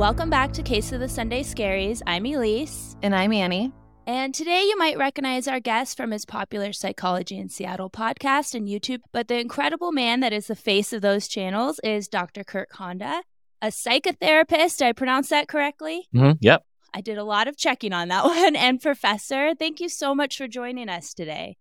Welcome back to Case of the Sunday Scaries. I'm Elyse. And I'm Annie. And today you might recognize our guest from his popular Psychology in Seattle podcast and YouTube. But the incredible man that is the face of those channels is Dr. Kirk Honda, a psychotherapist. Did I pronounce that correctly? Mm-hmm. Yep. I did a lot of checking on that one. And professor, thank you so much for joining us today.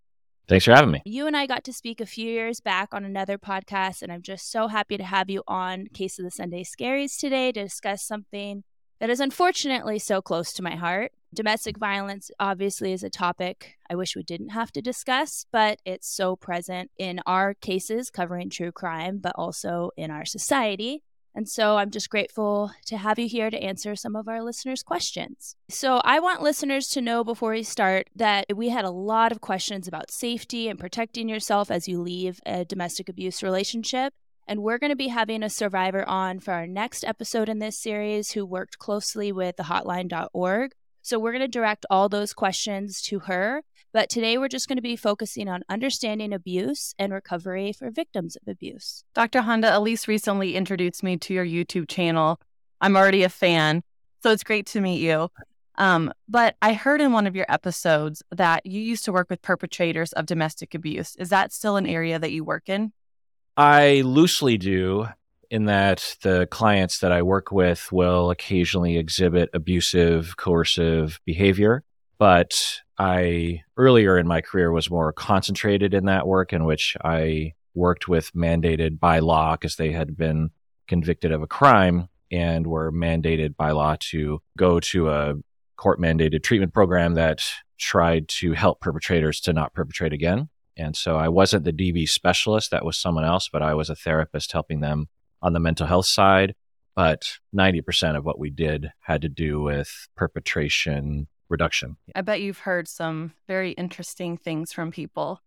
Thanks for having me. You and I got to speak a few years back on another podcast, and I'm just so happy to have you on Case of the Sunday Scaries today to discuss something that is unfortunately so close to my heart. Domestic violence obviously is a topic I wish we didn't have to discuss, but it's so present in our cases covering true crime, but also in our society. And so I'm just grateful to have you here to answer some of our listeners' questions. So I want listeners to know before we start that we had a lot of questions about safety and protecting yourself as you leave a domestic abuse relationship. And we're going to be having a survivor on for our next episode in this series who worked closely with the hotline.org. So we're going to direct all those questions to her. But today we're just going to be focusing on understanding abuse and recovery for victims of abuse. Dr. Honda, Elyse recently introduced me to your YouTube channel. I'm already a fan, so it's great to meet you. Um, but I heard in one of your episodes that you used to work with perpetrators of domestic abuse. Is that still an area that you work in? I loosely do, in that the clients that I work with will occasionally exhibit abusive, coercive behavior. But I earlier in my career was more concentrated in that work in which I worked with mandated by law because they had been convicted of a crime and were mandated by law to go to a court mandated treatment program that tried to help perpetrators to not perpetrate again. And so I wasn't the DV specialist, that was someone else, but I was a therapist helping them on the mental health side. But 90% of what we did had to do with perpetration reduction. I bet you've heard some very interesting things from people.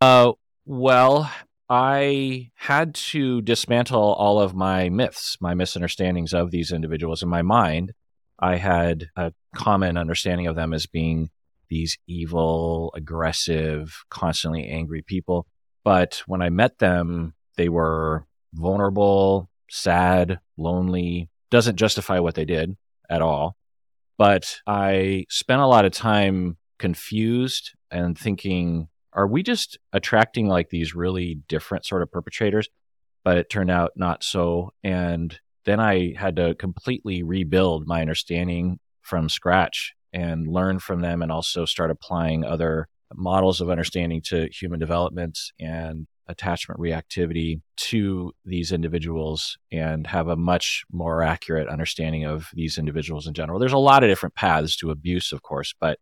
Uh, well, I had to dismantle all of my myths, my misunderstandings of these individuals in my mind. I had a common understanding of them as being these evil, aggressive, constantly angry people. But when I met them, they were vulnerable, sad, lonely, doesn't justify what they did at all. But I spent a lot of time confused and thinking, are we just attracting like these really different sort of perpetrators? But it turned out not so. And then I had to completely rebuild my understanding from scratch and learn from them and also start applying other models of understanding to human development and attachment reactivity to these individuals and have a much more accurate understanding of these individuals in general. There's a lot of different paths to abuse, of course, but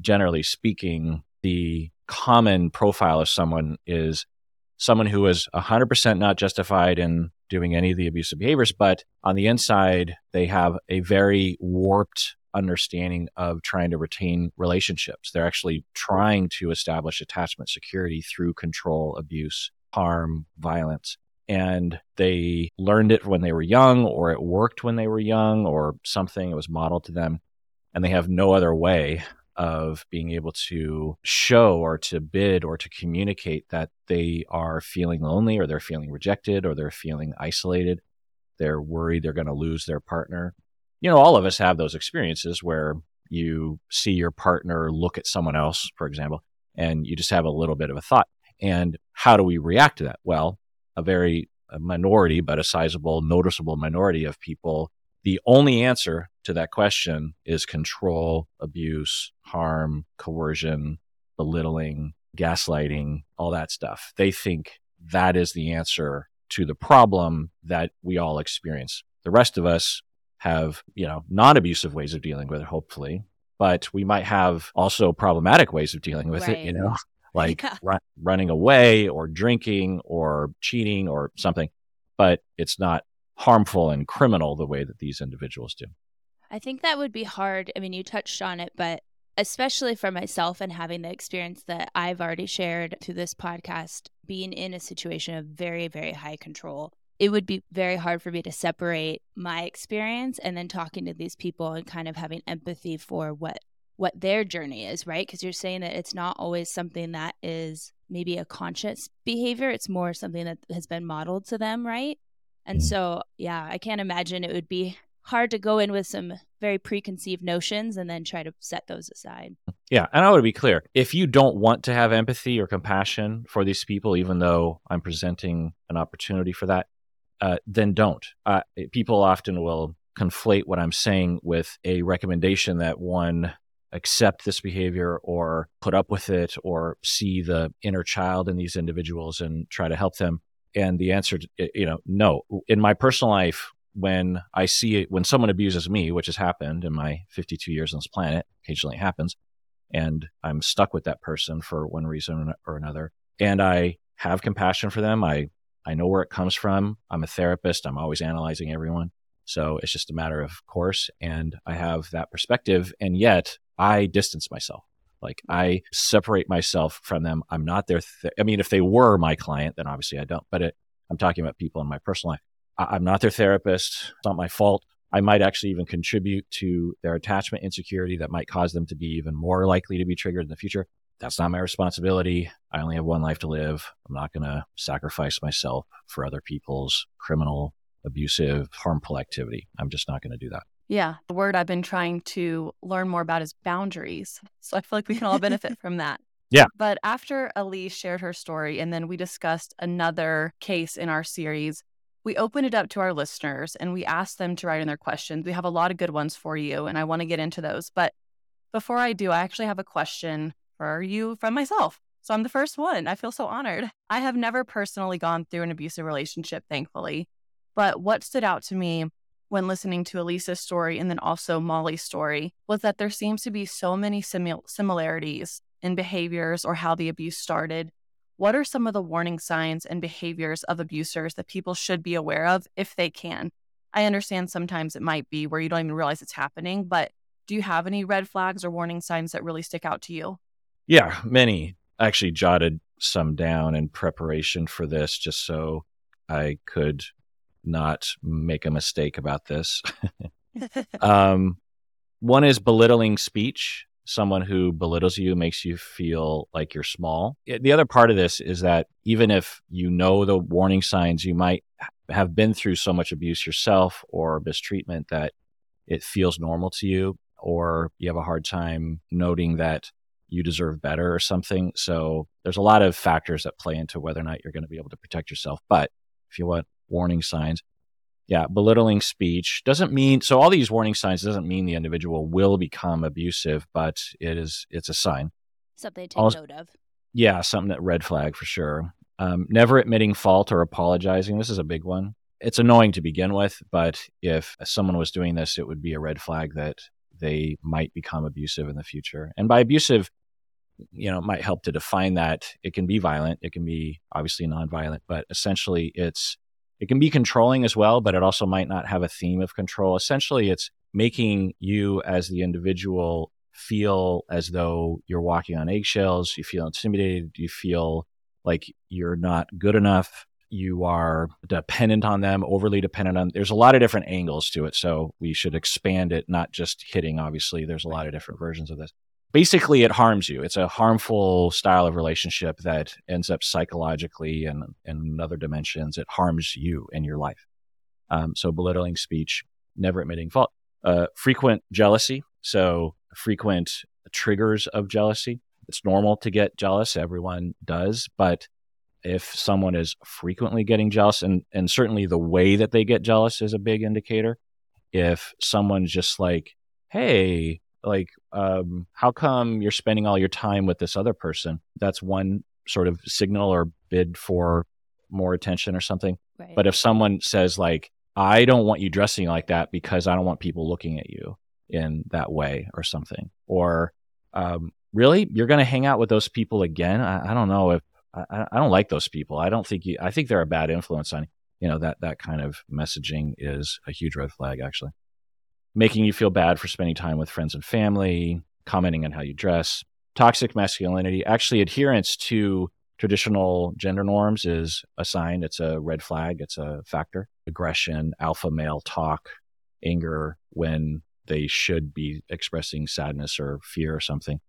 generally speaking, the common profile of someone is someone who is 100% not justified in doing any of the abusive behaviors, but on the inside, they have a very warped understanding of trying to retain relationships. They're actually trying to establish attachment security through control, abuse, harm, violence. And they learned it when they were young, or it worked when they were young, or something, it was modeled to them. And they have no other way of being able to show or to bid or to communicate that they are feeling lonely or they're feeling rejected or they're feeling isolated. They're worried they're going to lose their partner you know, all of us have those experiences where you see your partner look at someone else, for example, and you just have a little bit of a thought. And how do we react to that? Well, a very a minority, but a sizable, noticeable minority of people, the only answer to that question is control, abuse, harm, coercion, belittling, gaslighting, all that stuff. They think that is the answer to the problem that we all experience. The rest of us have, you know, non abusive ways of dealing with it, hopefully. But we might have also problematic ways of dealing with right. it, you know, like yeah. run, running away or drinking or cheating or something. But it's not harmful and criminal the way that these individuals do. I think that would be hard. I mean, you touched on it, but especially for myself and having the experience that I've already shared through this podcast, being in a situation of very, very high control it would be very hard for me to separate my experience and then talking to these people and kind of having empathy for what what their journey is, right? Because you're saying that it's not always something that is maybe a conscious behavior, it's more something that has been modeled to them, right? And mm-hmm. so, yeah, I can't imagine it would be hard to go in with some very preconceived notions and then try to set those aside. Yeah. And I want to be clear if you don't want to have empathy or compassion for these people, even though I'm presenting an opportunity for that, uh, then don't. Uh, people often will conflate what I'm saying with a recommendation that one accept this behavior or put up with it or see the inner child in these individuals and try to help them. And the answer, you know, no. In my personal life, when I see it, when someone abuses me, which has happened in my 52 years on this planet, occasionally happens, and I'm stuck with that person for one reason or another, and I have compassion for them. I I know where it comes from. I'm a therapist. I'm always analyzing everyone. So it's just a matter of course. And I have that perspective. And yet I distance myself. Like mm-hmm. I separate myself from them. I'm not their, th- I mean, if they were my client, then obviously I don't, but it, I'm talking about people in my personal life. I- I'm not their therapist. It's not my fault. I might actually even contribute to their attachment insecurity that might cause them to be even more likely to be triggered in the future. That's not my responsibility. I only have one life to live. I'm not going to sacrifice myself for other people's criminal, abusive, harmful activity. I'm just not going to do that. Yeah. The word I've been trying to learn more about is boundaries. So I feel like we can all benefit from that. Yeah. But after Elyse shared her story and then we discussed another case in our series, we opened it up to our listeners and we asked them to write in their questions. We have a lot of good ones for you, and I want to get into those. But before I do, I actually have a question for you from myself. So I'm the first one. I feel so honored. I have never personally gone through an abusive relationship, thankfully. But what stood out to me when listening to Elyse's story and then also Molly's story was that there seems to be so many simil- similarities in behaviors or how the abuse started. What are some of the warning signs and behaviors of abusers that people should be aware of if they can? I understand sometimes it might be where you don't even realize it's happening, but do you have any red flags or warning signs that really stick out to you? Yeah, many. I actually jotted some down in preparation for this just so I could not make a mistake about this. um, one is belittling speech. Someone who belittles you makes you feel like you're small. The other part of this is that even if you know the warning signs, you might have been through so much abuse yourself or mistreatment that it feels normal to you, or you have a hard time noting that you deserve better or something. So there's a lot of factors that play into whether or not you're going to be able to protect yourself. But if you want warning signs. Yeah, belittling speech doesn't mean so all these warning signs doesn't mean the individual will become abusive, but it is it's a sign. Something to take also, note of. Yeah, something that red flag for sure. Um, never admitting fault or apologizing. This is a big one. It's annoying to begin with, but if someone was doing this, it would be a red flag that they might become abusive in the future. And by abusive, you know, it might help to define that. It can be violent, it can be obviously nonviolent, but essentially it's it can be controlling as well, but it also might not have a theme of control. Essentially, it's making you as the individual feel as though you're walking on eggshells, you feel intimidated, you feel like you're not good enough, you are dependent on them, overly dependent on. There's a lot of different angles to it, so we should expand it, not just hitting. Obviously, there's a lot of different versions of this basically it harms you. It's a harmful style of relationship that ends up psychologically and in other dimensions. It harms you in your life. Um, so belittling speech, never admitting fault, uh, frequent jealousy. So frequent triggers of jealousy. It's normal to get jealous. Everyone does, but if someone is frequently getting jealous, and and certainly the way that they get jealous is a big indicator. If someone's just like, "Hey, like um, how come you're spending all your time with this other person that's one sort of signal or bid for more attention or something right. but if someone says like i don't want you dressing like that because i don't want people looking at you in that way or something or um, really you're going to hang out with those people again I, I don't know if I, I, don't like those people i don't think you i think they're a bad influence on you know that that kind of messaging is a huge red flag actually making you feel bad for spending time with friends and family, commenting on how you dress. Toxic masculinity, actually, adherence to traditional gender norms is a sign. It's a red flag. It's a factor. Aggression, alpha male talk, anger when they should be expressing sadness or fear or something.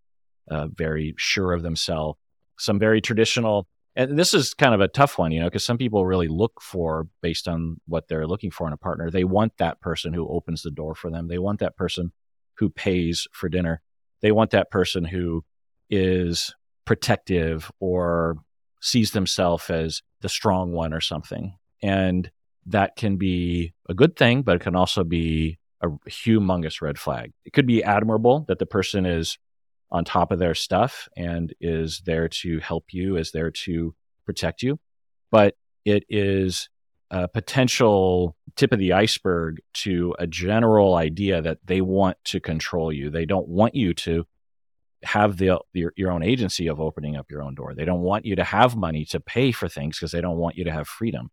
Uh, very sure of themselves. Some very traditional and this is kind of a tough one, you know, because some people really look for based on what they're looking for in a partner. They want that person who opens the door for them. They want that person who pays for dinner. They want that person who is protective or sees themselves as the strong one or something. And that can be a good thing, but it can also be a humongous red flag. It could be admirable that the person is on top of their stuff and is there to help you, is there to protect you. But it is a potential tip of the iceberg to a general idea that they want to control you. They don't want you to have the your, your own agency of opening up your own door. They don't want you to have money to pay for things because they don't want you to have freedom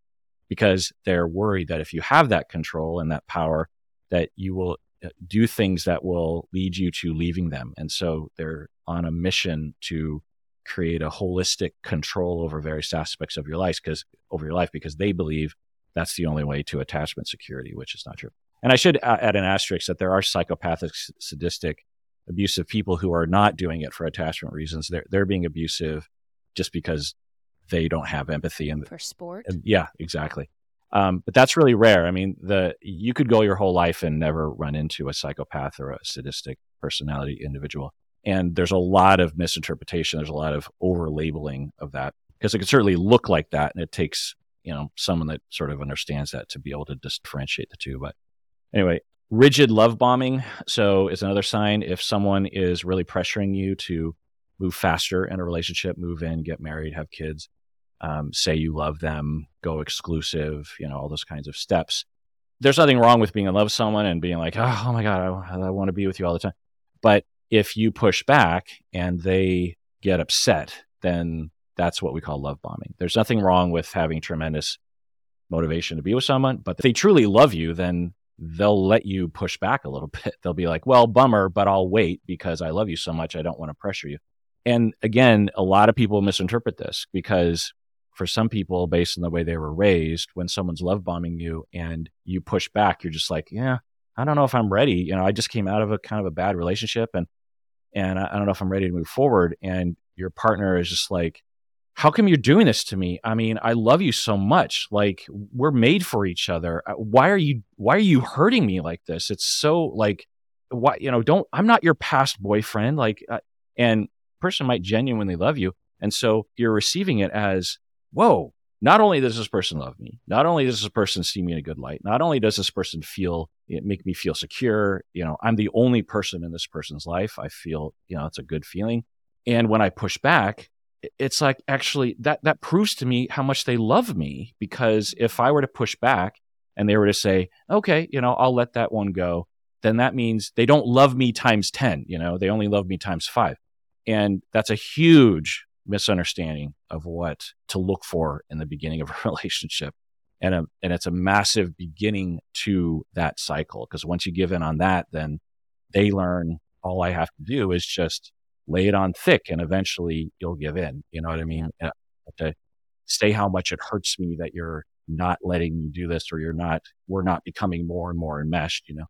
because they're worried that if you have that control and that power that you will Uh, do things that will lead you to leaving them. And so they're on a mission to create a holistic control over various aspects of your life because over your life because they believe that's the only way to attachment security, which is not true. And I should add an asterisk that there are psychopathic, sadistic, abusive people who are not doing it for attachment reasons. They're they're being abusive just because they don't have empathy and for sport. And, yeah, exactly. Um, but that's really rare. I mean, the you could go your whole life and never run into a psychopath or a sadistic personality individual. And there's a lot of misinterpretation. There's a lot of over labeling of that because it can certainly look like that, and it takes you know someone that sort of understands that to be able to differentiate the two. But anyway, rigid love bombing. So is another sign if someone is really pressuring you to move faster in a relationship, move in, get married, have kids um, say you love them, go exclusive, you know, all those kinds of steps. There's nothing wrong with being in love with someone and being like, oh, oh my God, I, I want to be with you all the time. But if you push back and they get upset, then that's what we call love bombing. There's nothing wrong with having tremendous motivation to be with someone, but if they truly love you, then they'll let you push back a little bit. They'll be like, well, bummer, but I'll wait because I love you so much. I don't want to pressure you. And again, a lot of people misinterpret this because for some people, based on the way they were raised, when someone's love bombing you and you push back, you're just like, yeah, I don't know if I'm ready. You know, I just came out of a kind of a bad relationship and and I, don't know if I'm ready to move forward. And your partner is just like, how come you're doing this to me? I mean, I love you so much. Like we're made for each other. Uh, why are you why are you hurting me like this? It's so like why you know, don't I'm not your past boyfriend like uh, and person might genuinely love you. And so you're receiving it as whoa, not only does this person love me, not only does this person see me in a good light, not only does this person feel it make me feel secure, you know, I'm the only person in this person's life. I feel, you know, it's a good feeling. And when I push back, it's like actually that that proves to me how much they love me because if I were to push back and they were to say, "Okay, you know, I'll let that one go," then that means they don't love me times 10, you know, they only love me times 5. And that's a huge misunderstanding of what to look for in the beginning of a relationship. And, a, and it's a massive beginning to that cycle because once you give in on that, then they learn all I have to do is just lay it on thick and eventually you'll give in. You know what I mean? to say how much it hurts me that you're not letting me do this or you're not, we're not becoming more and more enmeshed, you know?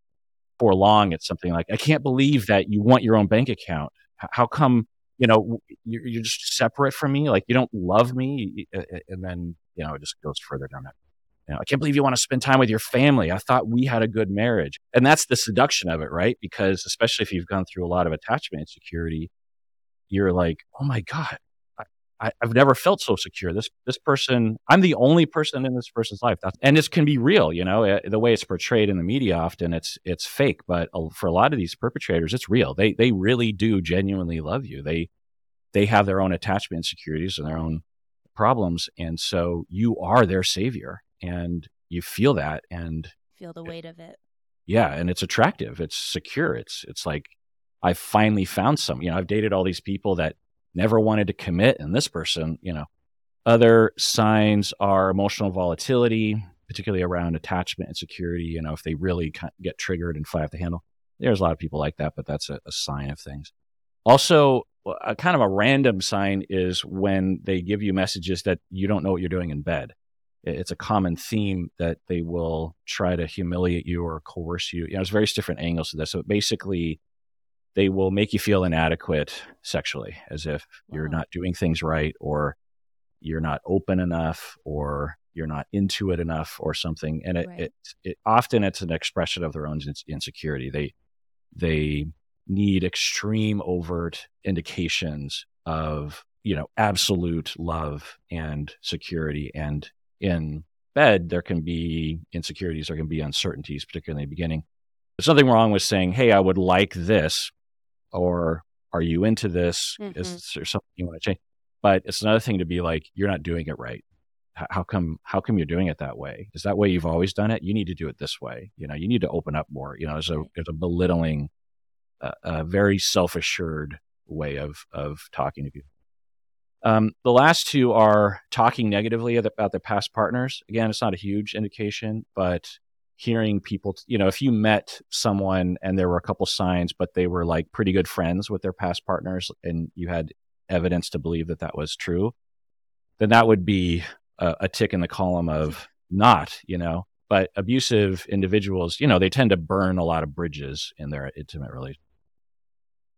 For long, it's something like, I can't believe that you want your own bank account. How come you know, you're, you're just separate from me. Like you don't love me. And then, you know, it just goes further down that. You know, I can't believe you want to spend time with your family. I thought we had a good marriage. And that's the seduction of it, right? Because especially if you've gone through a lot of attachment insecurity, you're like, oh my God, I, have never felt so secure. This this person, I'm the only person in this person's life. That's, and this can be real, you know. Eh, the way it's portrayed in the media, often it's it's fake, but for a lot of these perpetrators, it's real. They they really do genuinely love you. They they have their own attachment insecurities and their own problems, and so you are their savior, and you feel that and feel the weight of it. Yeah, and it's attractive. It's secure. It's it's like I finally found some. You know, I've dated all these people that never wanted to commit. And this person, you know, other signs are emotional volatility, particularly around attachment and security. You know, if they really get triggered and fly off the handle, there's a lot of people like that, but that's a, a sign of things. Also, a kind of a random sign is when they give you messages that you don't know what you're doing in bed. It's a common theme that they will try to humiliate you or coerce you. You know, there's various different angles to this. So basically, they will make you feel inadequate sexually, as if you're not doing things right or you're not open enough or you're not into it enough or something. And it, Right. it, it often it's an expression of their own insecurity. They they need extreme overt indications of you know absolute love and security. And in bed there can be insecurities there can be uncertainties particularly in the beginning. There's nothing wrong with saying hey i would like this or are you into this? Is there something you want to change? But it's another thing to be like you're not doing it right. How come how come you're doing it that way? Is that way you've always done it? You need to do it this way. You know you need to open up more. You know there's a there's a belittling a, a very self-assured way of of talking to people. Um, the last two are talking negatively about their past partners. Again it's not a huge indication but hearing people you know if you met someone and there were a couple signs but they were like pretty good friends with their past partners and you had evidence to believe that that was true then that would be a, a tick in the column of not, you know. But abusive individuals, you know, they tend to burn a lot of bridges in their intimate relationship.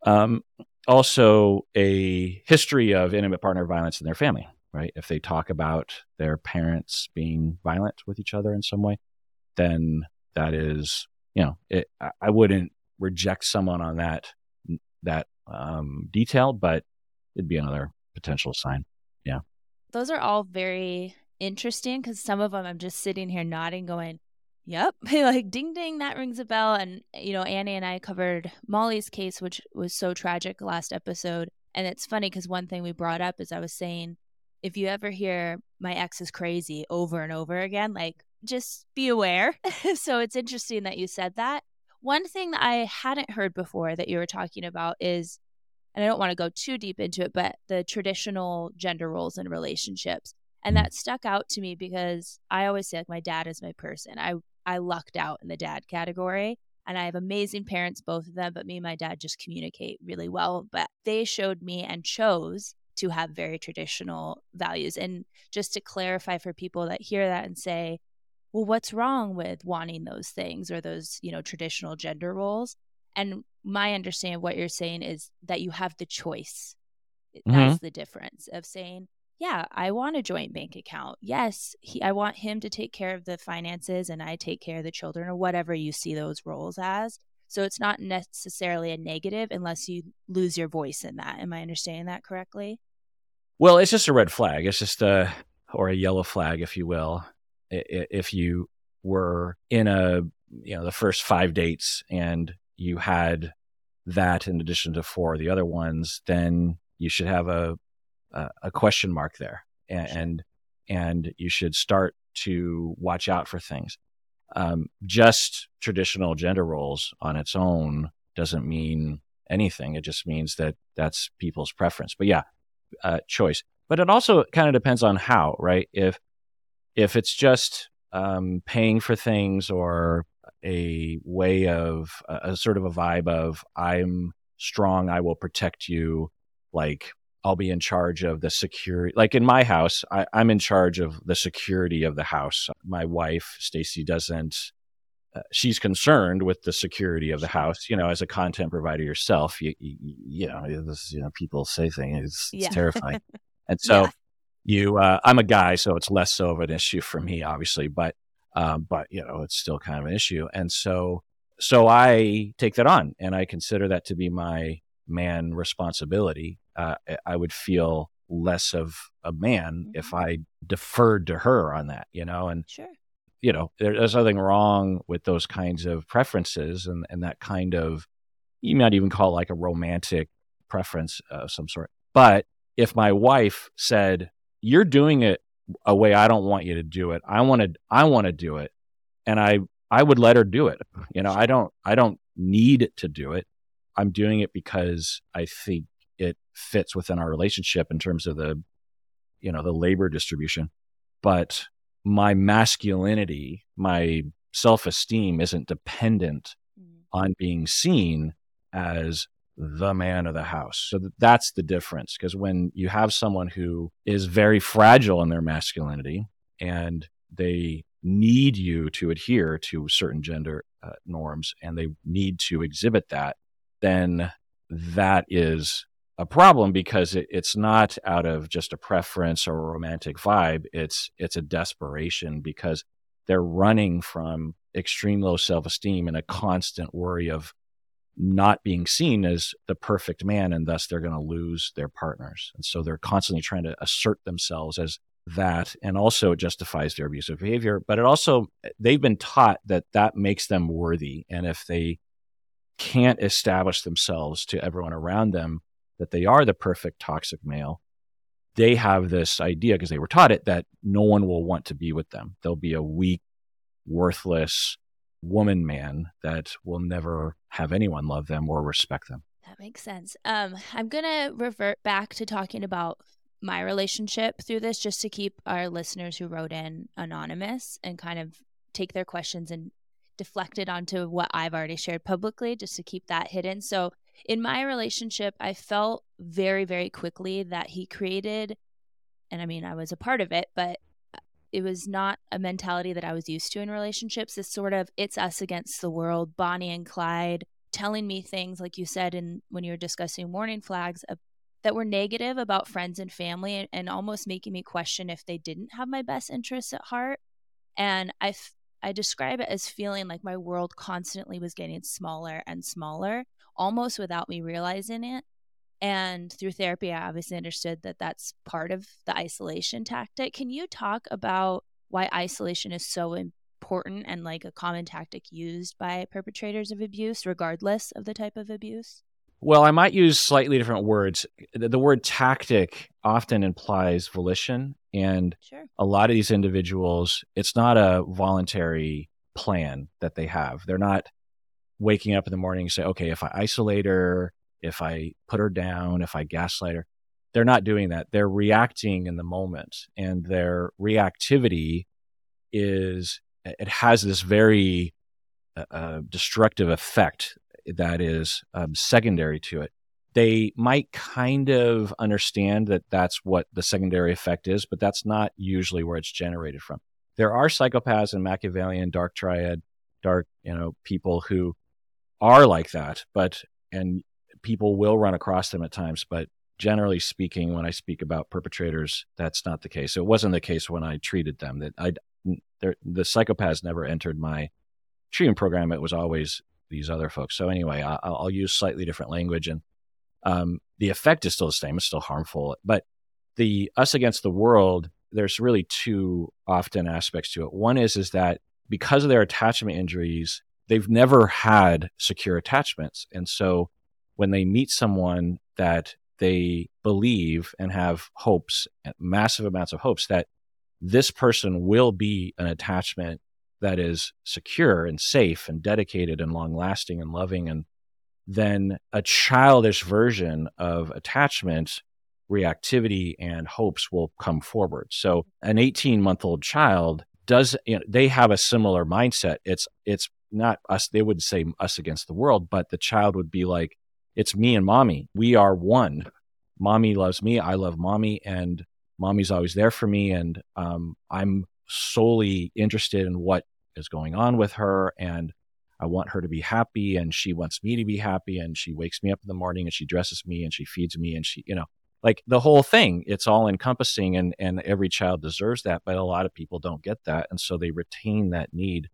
Um, also, a history of intimate partner violence in their family, right? If they talk about their parents being violent with each other in some way, then that is, you know, it, I, wouldn't reject someone on that that um, detail, but it'd be another potential sign. Yeah, those are all very interesting because some of them I'm just sitting here nodding, going, Yep, like ding ding, that rings a bell. And, you know, Annie and I covered Molly's case, which was so tragic last episode. And it's funny because one thing we brought up is I was saying, if you ever hear my ex is crazy over and over again, like just be aware. so it's interesting that you said that. One thing that I hadn't heard before that you were talking about is and I don't want to go too deep into it, but the traditional gender roles in relationships. And mm. that stuck out to me because I always say like my dad is my person. I I lucked out in the dad category. And I have amazing parents, both of them, but me and my dad just communicate really well. But they showed me and chose to have very traditional values. And just to clarify for people that hear that and say, well, what's wrong with wanting those things or those, you know, traditional gender roles? And my understanding of what you're saying is that you have the choice. Eh, that's mm-hmm. the difference of saying, yeah, I want a joint bank account. Yes, he, I want him to take care of the finances and I take care of the children or whatever you see those roles as. So it's not necessarily a negative unless you lose your voice in that. Am I understanding that correctly? Well, it's just a red flag. It's just a or a yellow flag, if you will. If you were in a you know the first five dates and you had that in addition to four of the other ones, then you should have a a, a question mark there, and, and and you should start to watch out for things. Um, just traditional gender roles on its own doesn't mean anything. It just means that that's people's preference. But yeah, uh, choice. But it also kind of depends on how, right? If if it's just um, paying for things or a way of a, a sort of a vibe of I'm strong, I will protect you, like I'll be in charge of the security. Like in my house, I, I'm in charge of the security of the house. My wife, Stacy, doesn't. Uh, she's concerned with the security of the house. You know, as a content provider yourself, you you, you know, this, you know, people say things. It's, it's terrifying. And so Yeah. You, uh, I'm a guy, so it's less so of an issue for me, obviously, but, um, but you know, it's still kind of an issue. And so, so I take that on and I consider that to be my man responsibility. Uh, I- would feel less of a man if Mhm. I deferred to her on that, you know, and Sure. you know, there, there's nothing wrong with those kinds of preferences and, and that kind of, you might even call it like a romantic preference of some sort. But if my wife said, you're doing it a way I don't want you to do it, I want to, I want to do it. And I, I would let her do it. You know, I don't, I don't need to do it. I'm doing it because I think it fits within our relationship in terms of the, you know, the labor distribution. But my masculinity, my self esteem isn't dependent Mm. on being seen as the man of the house. So th- that's the difference. Because when you have someone who is very fragile in their masculinity and they need you to adhere to certain gender uh, norms and they need to exhibit that, then that is a problem because it, it's not out of just a preference or a romantic vibe. It's it's a desperation because they're running from extreme low self esteem and a constant worry of not being seen as the perfect man, and thus they're going to lose their partners. And so they're constantly trying to assert themselves as that, and also it justifies their abusive behavior. But it also they've been taught that that makes them worthy, and if they can't establish themselves to everyone around them that they are the perfect toxic male, they have this idea because they were taught it that no one will want to be with them. They'll be a weak, worthless woman man that will never have anyone love them or respect them. That makes sense. Um, I'm going to revert back to talking about my relationship through this just to keep our listeners who wrote in anonymous and kind of take their questions and deflect it onto what I've already shared publicly just to keep that hidden. So in my relationship, I felt very, very quickly that he created, and I mean, I was a part of it, but it was not a mentality that I was used to in relationships. This sort of it's us against the world, Bonnie and Clyde telling me things like you said in when you were discussing warning flags uh, that were negative about friends and family and, and, almost making me question if they didn't have my best interests at heart. And I I describe it as feeling like my world constantly was getting smaller and smaller almost without me realizing it. And through therapy, I obviously understood that that's part of the isolation tactic. Can you talk about why isolation is so important and like a common tactic used by perpetrators of abuse, regardless of the type of abuse? Well, I might use slightly different words. The word tactic often implies volition. And sure. a lot of these individuals, it's not a voluntary plan that they have. They're not waking up in the morning and say, okay, if I isolate her, if I put her down, if I gaslight her, they're not doing that. They're reacting in the moment, and their reactivity is it has this very uh, uh, destructive effect that is um, secondary to it. They might kind of understand that that's what the secondary effect is, but that's not usually where it's generated from. There are psychopaths and Machiavellian dark triad, dark you know people who are like that, but and people will run across them at times, but generally speaking, when I speak about perpetrators, that's not the case. It wasn't the case when I treated them. That I the psychopaths never entered my treatment program. It was always these other folks. So anyway, I, will use slightly different language, and um, the effect is still the same. It's still harmful, but the us against the world. There's really two often aspects to it. One is is that because of their attachment injuries, they've never had secure attachments. And so when they meet someone that they believe and have hopes, massive amounts of hopes that this person will be an attachment that is secure and safe and dedicated and long lasting and loving. And then a childish version of attachment reactivity and hopes will come forward. So an 18 month old child does you know, they have a similar mindset. It's it's not us, they would say us against the world, but the child would be like, it's me and mommy. We are one. Mommy loves me. I love mommy. And mommy's always there for me. And um, I'm solely interested in what is going on with her. And I want her to be happy. And she wants me to be happy. And she wakes me up in the morning and she dresses me and she feeds me. And she, you know, like the whole thing, it's all encompassing. And, and every child deserves that. But a lot of people don't get that. And so they retain that need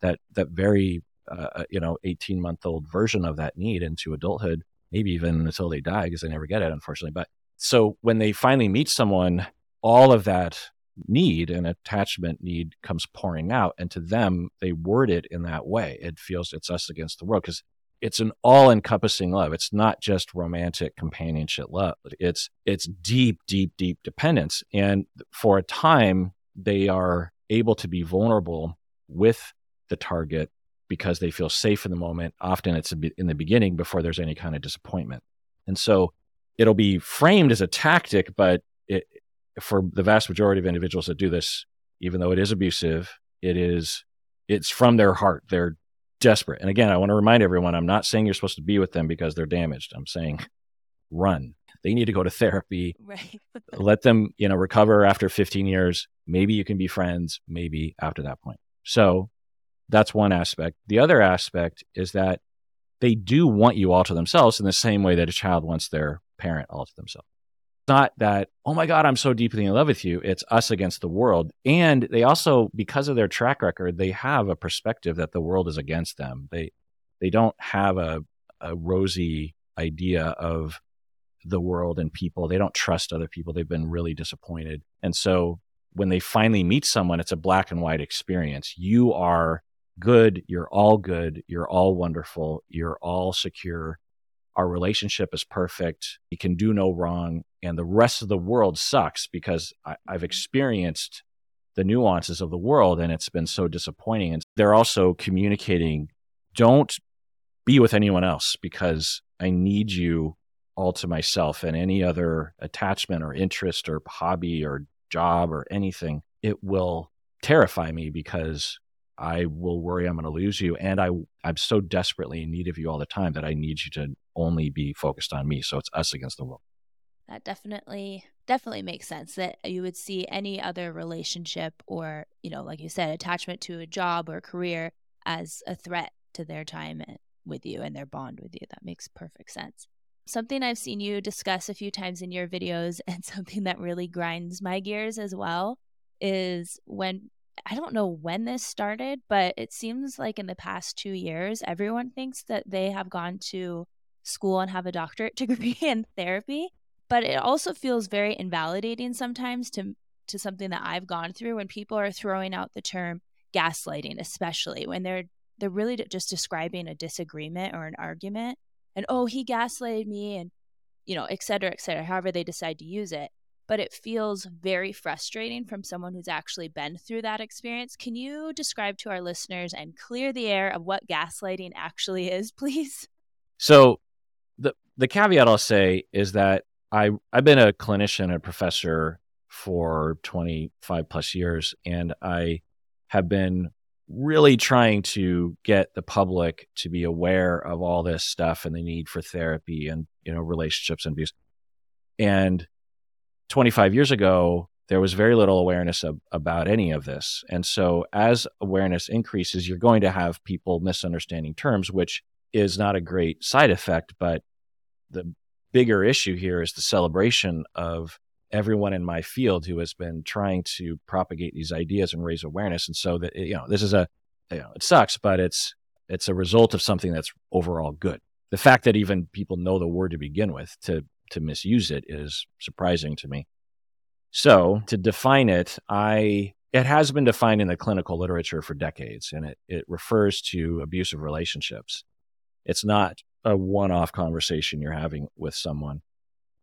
that that very uh, uh you know 18 month old version of that need into adulthood maybe even until they die because they never get it unfortunately. But so when they finally meet someone all of that need and attachment need comes pouring out and to them they word it in that way. It feels it's us against the world because it's an all-encompassing love. It's not just romantic companionship love. It's it's deep deep deep dependence. And for a time they are able to be vulnerable with the target because they feel safe in the moment. Often it's in the beginning before there's any kind of disappointment. And so it'll be framed as a tactic, but it, for the vast majority of individuals that do this, even though it is abusive, it is it's from their heart. They're desperate. And again, I want to remind everyone, I'm not saying you're supposed to be with them because they're damaged. I'm saying run. They need to go to therapy. Right. Let them, you know, recover after 15 years. Maybe you can be friends, maybe after that point. So that's one aspect. The other aspect is that they do want you all to themselves in the same way that a child wants their parent all to themselves. It's not that, oh my God, I'm so deeply in love with you. It's us against the world. And they also, because of their track record, they have a perspective that the world is against them. They they don't have a, a rosy idea of the world and people. They don't trust other people. They've been really disappointed. And so when they finally meet someone, it's a black and white experience. You are good. You're all good. You're all wonderful. You're all secure. Our relationship is perfect. You can do no wrong. And the rest of the world sucks because I, I've mm-hmm. experienced the nuances of the world and it's been so disappointing. And they're also communicating don't be with anyone else because I need you all to myself and any other attachment or interest or hobby or job or anything, it will terrify me because I will worry I'm going to lose you. And I, I'm so desperately in need of you all the time that I need you to only be focused on me. So it's us against the world. That definitely, definitely makes sense that you would see any other relationship or, you know, like you said, attachment to a job or career as a threat to their time eh, with you and their bond with you. That makes perfect sense. Something I've seen you discuss a few times in your videos and something that really grinds my gears as well is when I don't know when this started, but it seems like in the past two years, everyone thinks that they have gone to school and have a doctorate degree in therapy. But it also feels very invalidating sometimes to to something that I've gone through when people are throwing out the term gaslighting, especially when they're they're really just describing a disagreement or an argument and oh he gaslighted me and you know et cetera et cetera however they decide to use it but it feels very frustrating from someone who's actually been through that experience. Can you describe to our listeners and clear the air of what gaslighting actually is please? So the the caveat i'll say is that i i've been a clinician a professor for 25 plus years and i have been really trying to get the public to be aware of all this stuff and the need for therapy and you know relationships and abuse. And 25 years ago there was very little awareness of, about any of this and so as awareness increases you're going to have people misunderstanding terms which is not a great side effect but the bigger issue here is the celebration of everyone in my field who has been trying to propagate these ideas and raise awareness. And so that you know, this is a you know, it sucks, but it's it's a result of something that's overall good. The fact that even people know the word to begin with to to misuse it is surprising to me. So to define it, I it has been defined in the clinical literature for decades, and it it refers to abusive relationships. It's not a one-off conversation you're having with someone.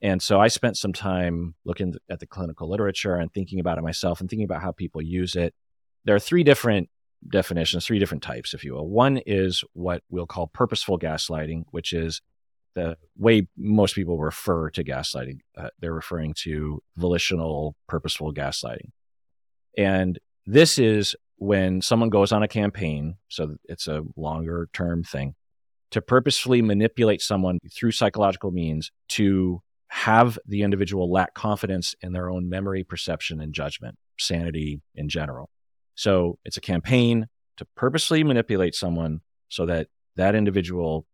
And so I spent some time looking at the clinical literature and thinking about it myself and thinking about how people use it. There are three different definitions, three different types, if you will. One is what we'll call purposeful gaslighting, which is the way most people refer to gaslighting. Uh, they're referring to volitional, purposeful gaslighting. And this is when someone goes on a campaign, so it's a longer term thing, to purposefully manipulate someone through psychological means to have the individual lack confidence in their own memory, perception, and judgment, sanity in general. So it's a campaign to purposely manipulate someone so that that individual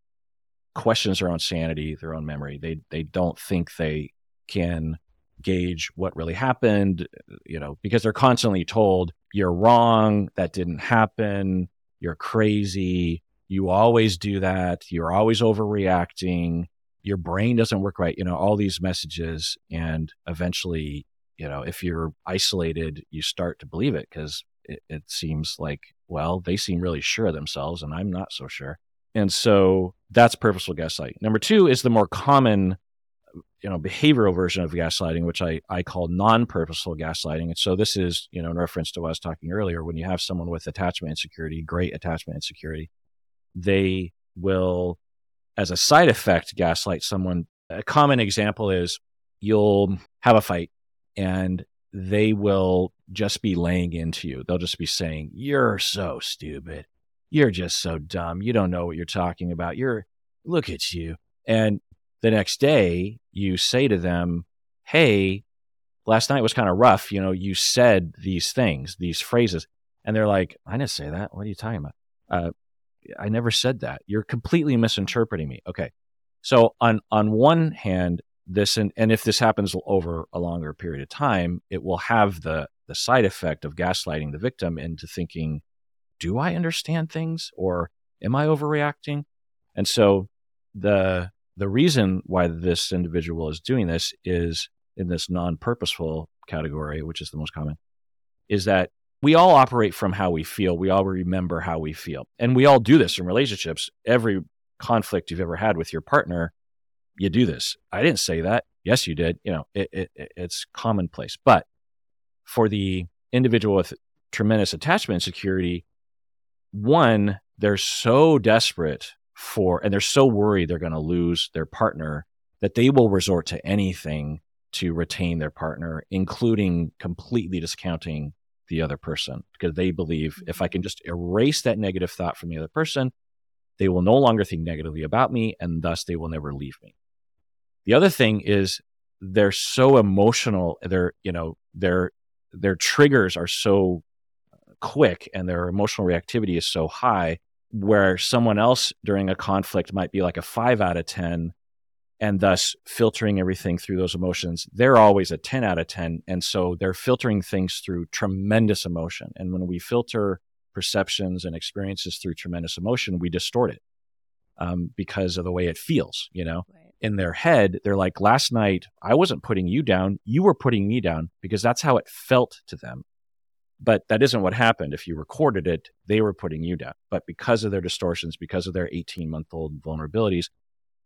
questions their own sanity, their own memory. They they don't think they can gauge what really happened, you know, because they're constantly told you're wrong, that didn't happen, you're crazy, you always do that, you're always overreacting, your brain doesn't work right, you know, all these messages. And eventually, you know, if you're isolated, you start to believe it because it, it seems like, well, they seem really sure of themselves and I'm not so sure. And so that's purposeful gaslighting. Number two is the more common, you know, behavioral version of gaslighting, which I, I call non-purposeful gaslighting. And so this is, you know, in reference to what I was talking earlier, when you have someone with attachment insecurity, great attachment insecurity, they will as a side effect gaslight someone. A common example is you'll have a fight and they will just be laying into you. They'll just be saying, You're so stupid. You're just so dumb. You don't know what you're talking about. You're, look at you. And the next day, you say to them, Hey, last night was kind of rough. You know, you said these things, these phrases. And they're like, I didn't say that. What are you talking about? Uh, I never said that. You're completely misinterpreting me. Okay. So on on one hand, this and, and if this happens over a longer period of time, it will have the the side effect of gaslighting the victim into thinking, do I understand things or am I overreacting? And so the the reason why this individual is doing this is in this non-purposeful category, which is the most common, is that we all operate from how we feel. We all remember how we feel. And we all do this in relationships. Every conflict you've ever had with your partner, you do this. I didn't say that. Yes, you did. You know, it, it, it's commonplace. But for the individual with tremendous attachment insecurity, one, they're so desperate for, and they're so worried they're going to lose their partner that they will resort to anything to retain their partner, including completely discounting the other person because they believe if I mm-hmm. can just erase that negative thought from the other person, they will no longer think negatively about me and thus they will never leave me. The other thing is they're so emotional, they're, you know, their their triggers are so quick and their emotional reactivity is so high where someone else during a conflict might be like a 5 out of 10 and thus filtering everything through those emotions they're always a 10 out of 10 and so they're filtering things through tremendous emotion. And when we filter perceptions and experiences through tremendous emotion we distort it um, because of the way it feels you know? Right. in their head they're like last night i wasn't putting you down you were putting me down because that's how it felt to them but that isn't what happened if you recorded it they were putting you down but because of their distortions because of their 18 month old vulnerabilities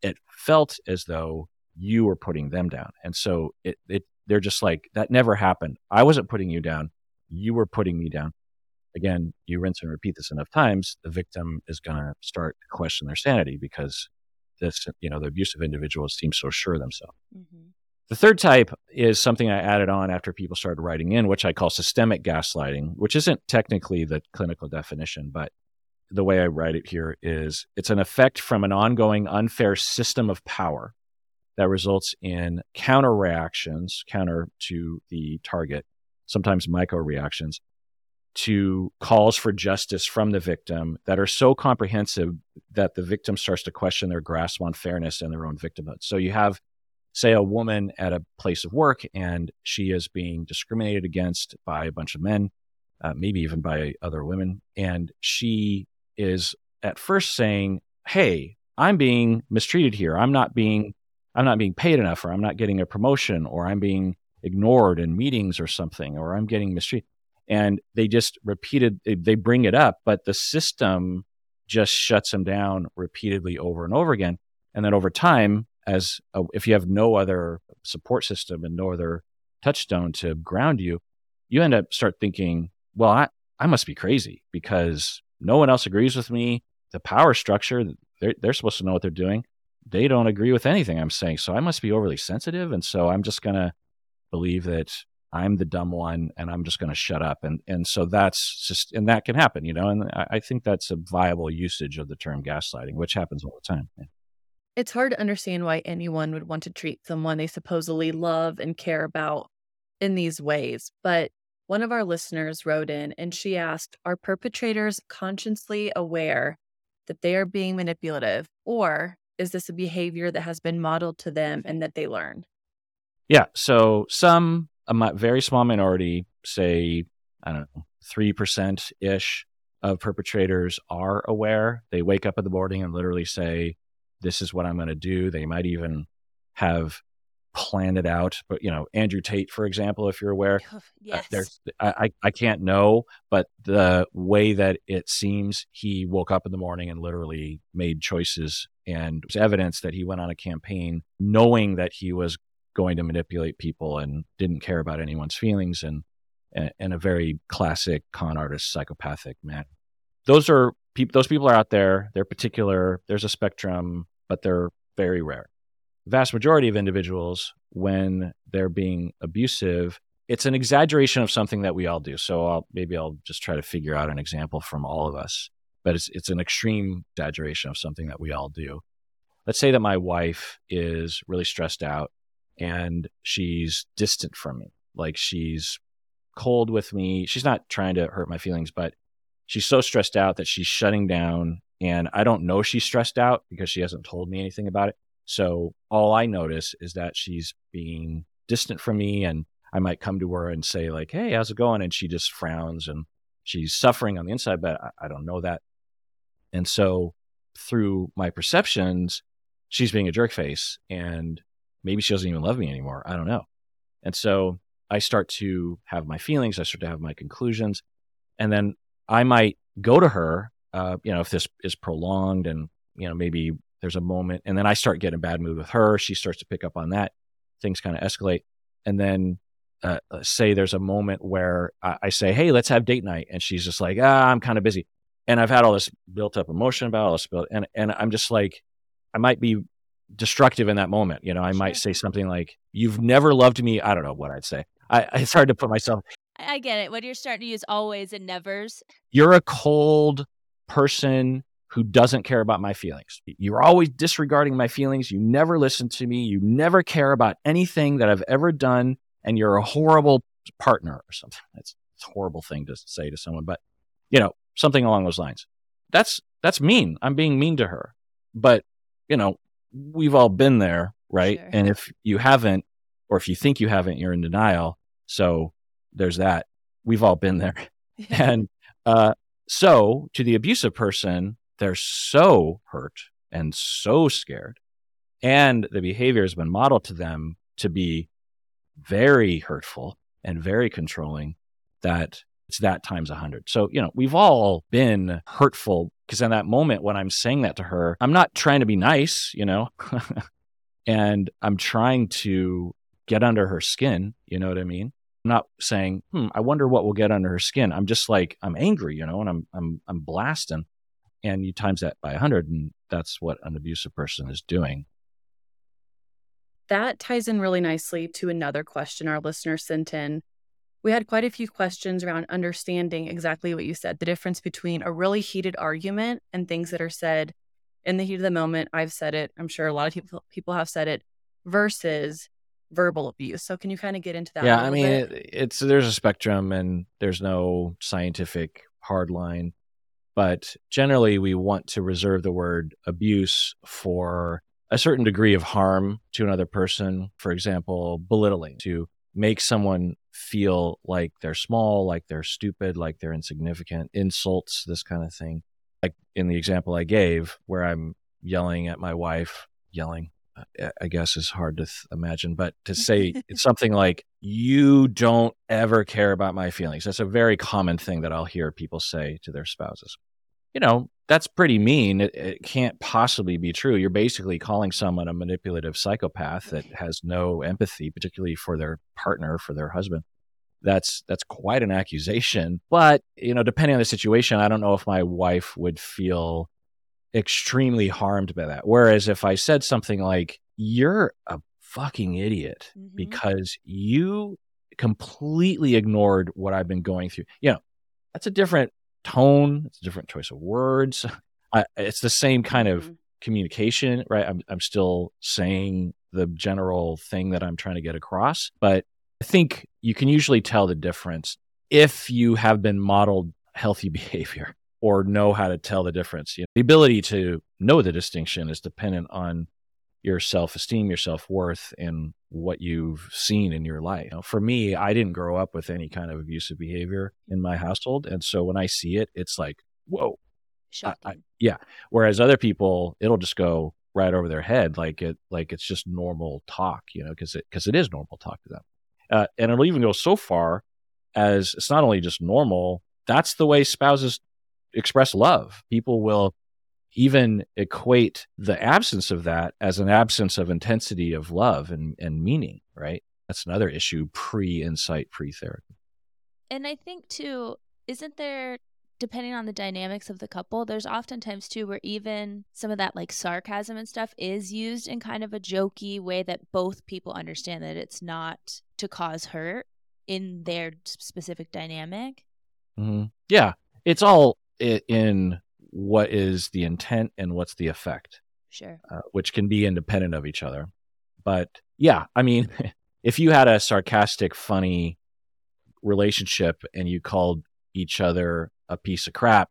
it felt as though you were putting them down. And so it, it they're just like, that never happened. I wasn't putting you down. You were putting me down. Again, you rinse and repeat this enough times, the victim is going to start to question their sanity because this, you know, the abusive individual seems so sure of themselves. Mm-hmm. The third type is something I added on after people started writing in, which I call systemic gaslighting, which isn't technically the clinical definition, but the way I write it here is it's an effect from an ongoing unfair system of power that results in counter reactions, counter to the target, sometimes micro reactions, to calls for justice from the victim that are so comprehensive that the victim starts to question their grasp on fairness and their own victimhood. So you have, say, a woman at a place of work and she is being discriminated against by a bunch of men, uh, maybe even by other women, and she is at first saying, "Hey, I'm being mistreated here. I'm not being I'm not being paid enough or I'm not getting a promotion or I'm being ignored in meetings or something or I'm getting mistreated." And they just repeated they bring it up, but the system just shuts them down repeatedly over and over again. And then over time, as a, if you have no other support system and no other touchstone to ground you, you end up start thinking, well, I, I must be crazy because no one else agrees with me. The power structure, they're, they're supposed to know what they're doing. They don't agree with anything I'm saying. So I must be overly sensitive. And so I'm just going to believe that I'm the dumb one and I'm just going to shut up. And, and so that's just, and that can happen, you know, and I, I think that's a viable usage of the term gaslighting, which happens all the time. Yeah. It's hard to understand why anyone would want to treat someone they supposedly love and care about in these ways. But one of our listeners wrote in and she asked Are perpetrators consciously aware that they are being manipulative, or is this a behavior that has been modeled to them and that they learn? Yeah. So some, a very small minority, say, I don't know, 3% ish of perpetrators are aware. They wake up in the morning and literally say, This is what I'm going to do. They might even have planned it out. But you know, Andrew Tate, for example, if you're aware, uh, yes. Uh, I, I can't know, but the way that it seems, he woke up in the morning and literally made choices, and was evidence that he went on a campaign knowing that he was going to manipulate people and didn't care about anyone's feelings, and in a very classic con artist psychopathic manner. Those are people. Those people are out there. They're particular. There's a spectrum, but they're very rare vast majority of individuals, when they're being abusive, it's an exaggeration of something that we all do. So I'll, maybe I'll just try to figure out an example from all of us, but it's, it's an extreme exaggeration of something that we all do. Let's say that my wife is really stressed out and she's distant from me. Like she's cold with me. She's not trying to hurt my feelings, but she's so stressed out that she's shutting down. And I don't know she's stressed out because she hasn't told me anything about it So all I notice is that she's being distant from me and I might come to her and say like, "Hey, how's it going?" and she just frowns and she's suffering on the inside, but I, I don't know that. And so through my perceptions, she's being a jerk face and maybe she doesn't even love me anymore. I don't know. And so I start to have my feelings, I start to have my conclusions, and then I might go to her, uh, you know, if this is prolonged and, you know, maybe there's a moment, and then I start getting a bad mood with her. She starts to pick up on that. Things kind of escalate. And then uh, uh, say there's a moment where I, I, say, "Hey, let's have date night," and she's just like, "Ah, I'm kind of busy," and I've had all this built up emotion about all this built, and and I'm just like, I might be destructive in that moment. You know, I sure. might say something like, "You've never loved me." I don't know what I'd say. I, it's hard to put myself. I get it. When you're starting to use always and nevers, you're a cold person who doesn't care about my feelings. You're always disregarding my feelings. You never listen to me. You never care about anything that I've ever done and you're a horrible partner or something. It's, a horrible thing to say to someone, but you know, something along those lines. That's that's mean. I'm being mean to her. But, you know, we've all been there, right? Sure. And if you haven't or if you think you haven't, you're in denial. So there's that. We've all been there. and uh so to the abusive person, they're so hurt and so scared and the behavior has been modeled to them to be very hurtful and very controlling that it's that times a hundred. So, you know, we've all been hurtful because in that moment when I'm saying that to her, I'm not trying to be nice, you know, and I'm trying to get under her skin. You know what I mean? Not saying, hmm, I wonder what will get under her skin. I'm just like, I'm angry, you know, and I'm, I'm, I'm blasting. And you times that by hundred, and that's what an abusive person is doing. That ties in really nicely to another question our listener sent in. We had quite a few questions around understanding exactly what you said the difference between a really heated argument and things that are said in the heat of the moment. I've said it. I'm sure a lot of people, people have said it versus verbal abuse. So, can you kind of get into that? Yeah, I mean, it, it's there's a spectrum and there's no scientific hard line, but generally, we want to reserve the word abuse for a certain degree of harm to another person, for example, belittling, to make someone feel like they're small, like they're stupid, like they're insignificant, insults, this kind of thing. Like in the example I gave, where I'm yelling at my wife, yelling, I guess is hard to th- imagine, but to say it's something like, you don't ever care about my feelings. That's a very common thing that I'll hear people say to their spouses. You know, that's pretty mean. It, it, can't possibly be true. You're basically calling someone a manipulative psychopath that has no empathy, particularly for their partner, for their husband. That's that's quite an accusation. But you know, depending on the situation, I don't know if my wife would feel extremely harmed by that. Whereas if I said something like, "You're a fucking idiot mm-hmm. because you completely ignored what I've been going through," you know, that's a different tone, it's a different choice of words. I, it's the same kind of mm-hmm. communication, right? I'm, I'm still saying the general thing that I'm trying to get across, but I think you can usually tell the difference if you have been modeled healthy behavior or know how to tell the difference. You know, the ability to know the distinction is dependent on your self esteem, your self worth, and what you've seen in your life. You know, for me, I didn't grow up with any kind of abusive behavior in my household. And so when I see it, it's like, whoa. Shocking. I, I, yeah. Whereas other people, it'll just go right over their head like it like it's just normal talk you know because it because it is normal talk to them uh, and it'll even go so far as it's not only just normal that's the way spouses express love people will even equate the absence of that as an absence of intensity of love and, and meaning, right? That's another issue pre insight, pre therapy. And I think, too, isn't there, depending on the dynamics of the couple, there's oftentimes, too, where even some of that like sarcasm and stuff is used in kind of a jokey way that both people understand that it's not to cause hurt in their specific dynamic. Mm-hmm. Yeah. It's all in what is the intent and what's the effect. Sure. Uh, which can be independent of each other. But yeah, I mean, if you had a sarcastic, funny relationship and you called each other a piece of crap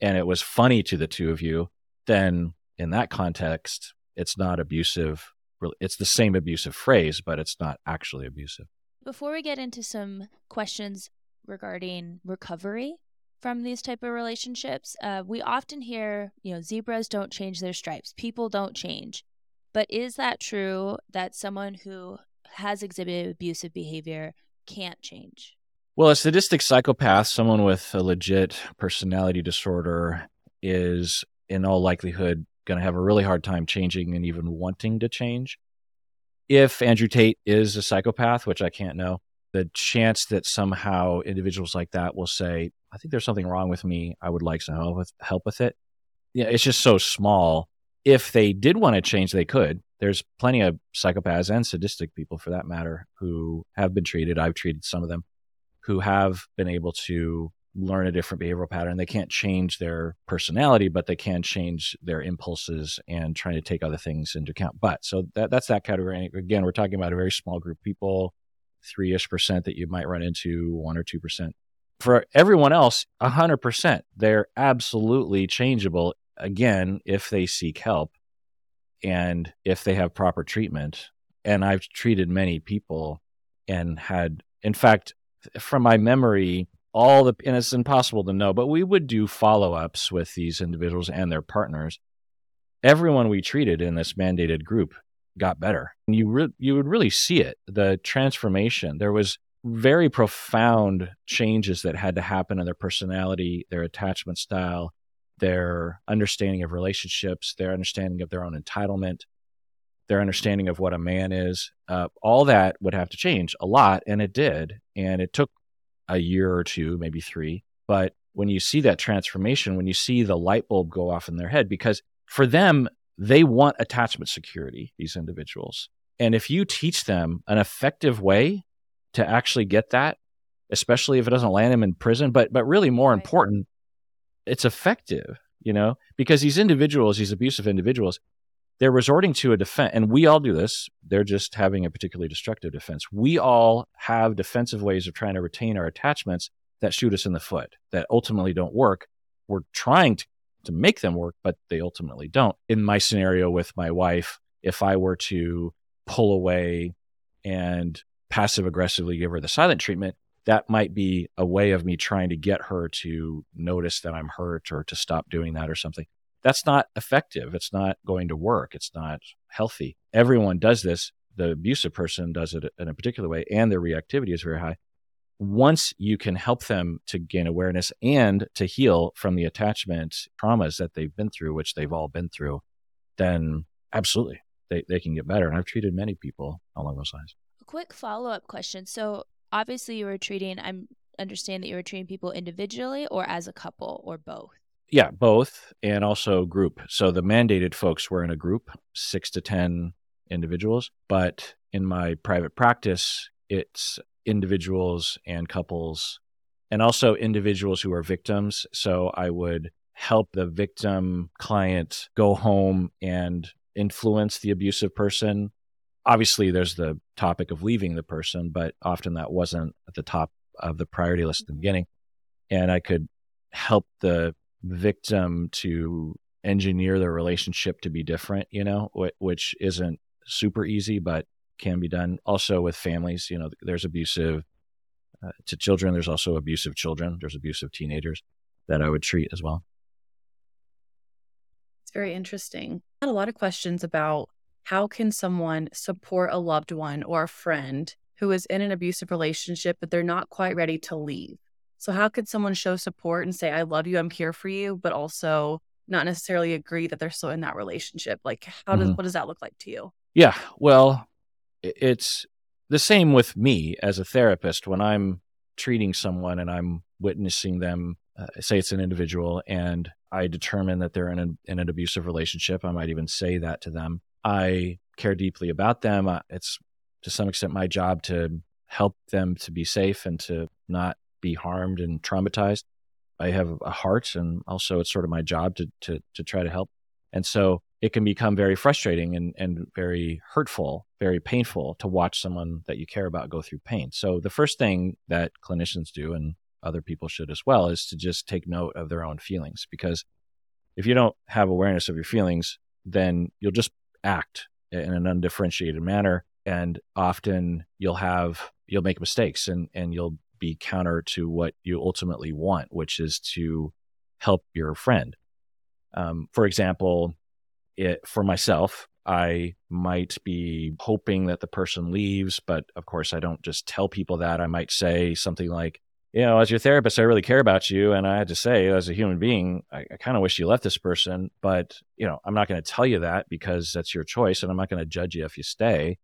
and it was funny to the two of you, then in that context, it's not abusive. It's the same abusive phrase, but it's not actually abusive. Before we get into some questions regarding recovery from these type of relationships, uh, we often hear, you know, zebras don't change their stripes, people don't change. But is that true that someone who has exhibited abusive behavior can't change? Well, a sadistic psychopath, someone with a legit personality disorder, is in all likelihood going to have a really hard time changing and even wanting to change. If Andrew Tate is a psychopath, which I can't know, the chance that somehow individuals like that will say, I think there's something wrong with me. I would like some help with, help with it. Yeah, it's just so small. If they did want to change, they could. There's plenty of psychopaths and sadistic people, for that matter, who have been treated. I've treated some of them who have been able to learn a different behavioral pattern. They can't change their personality, but they can change their impulses and trying to take other things into account. But so that, that's that category. Again, we're talking about a very small group of people, three ish percent that you might run into, one or two percent. For everyone else, a hundred percent, they're absolutely changeable. Again, if they seek help and if they have proper treatment. And I've treated many people and had, in fact, from my memory, all the and it's impossible to know, but we would do follow ups with these individuals and their partners. Everyone we treated in this mandated group got better. And you re- you would really see it, the transformation. There was very profound changes that had to happen in their personality, their attachment style, their understanding of relationships, their understanding of their own entitlement, their understanding of what a man is. Uh, all that would have to change a lot, and it did. And it took a year or two, maybe three. But when you see that transformation, when you see the light bulb go off in their head, because for them, they want attachment security, these individuals. And if you teach them an effective way to actually get that, especially if it doesn't land them in prison, but but really more right. important, it's effective, you know, because these individuals, these abusive individuals, they're resorting to a defense, and we all do this. They're just having a particularly destructive defense. We all have defensive ways of trying to retain our attachments that shoot us in the foot, that ultimately don't work. We're trying to, to make them work, but they ultimately don't. In my scenario with my wife, if I were to pull away and passive aggressively give her the silent treatment, that might be a way of me trying to get her to notice that I'm hurt or to stop doing that or something that's not effective. It's not going to work. It's not healthy. Everyone does this. The abusive person does it in a particular way, and their reactivity is very high. Once you can help them to gain awareness and to heal from the attachment traumas that they've been through, which they've all been through, then absolutely they, they can get better. And I've treated many people along those lines. A quick follow up question. So obviously you were treating, I'm understand that you were treating people individually or as a couple or both. Yeah, both and also group. So the mandated folks were in a group, six to 10 individuals. But in my private practice, it's individuals and couples and also individuals who are victims. So I would help the victim client go home and influence the abusive person. Obviously, there's the topic of leaving the person, but often that wasn't at the top of the priority list at the mm-hmm. beginning. And I could help the victim to engineer their relationship to be different, you know, which isn't super easy, but can be done. Also with families, you know, there's abusive uh, to children. There's also abusive children. There's abusive teenagers that I would treat as well. It's very interesting. I had a lot of questions about how can someone support a loved one or a friend who is in an abusive relationship, but they're not quite ready to leave. So, how could someone show support and say, I love you, I'm here for you, but also not necessarily agree that they're still in that relationship? Like, how does, mm-hmm. what does that look like to you? Yeah. Well, it's the same with me as a therapist when I'm treating someone and I'm witnessing them, uh, say it's an individual, and I determine that they're in, a, in an abusive relationship. I might even say that to them. I care deeply about them. It's to some extent my job to help them to be safe and to not be harmed and traumatized. I have a heart, and also it's sort of my job to to to try to help. And so it can become very frustrating and and very hurtful, very painful to watch someone that you care about go through pain. So the first thing that clinicians do, and other people should as well, is to just take note of their own feelings. Because if you don't have awareness of your feelings, then you'll just act in an undifferentiated manner and often you'll have you'll make mistakes and and you'll be counter to what you ultimately want which is to help your friend um, for example it, for myself i might be hoping that the person leaves but of course i don't just tell people that i might say something like you know, as your therapist, I really care about you. And I had to say, as a human being, I, I kind of wish you left this person, but, you know, I'm not going to tell you that because that's your choice. And I'm not going to judge you if you stay.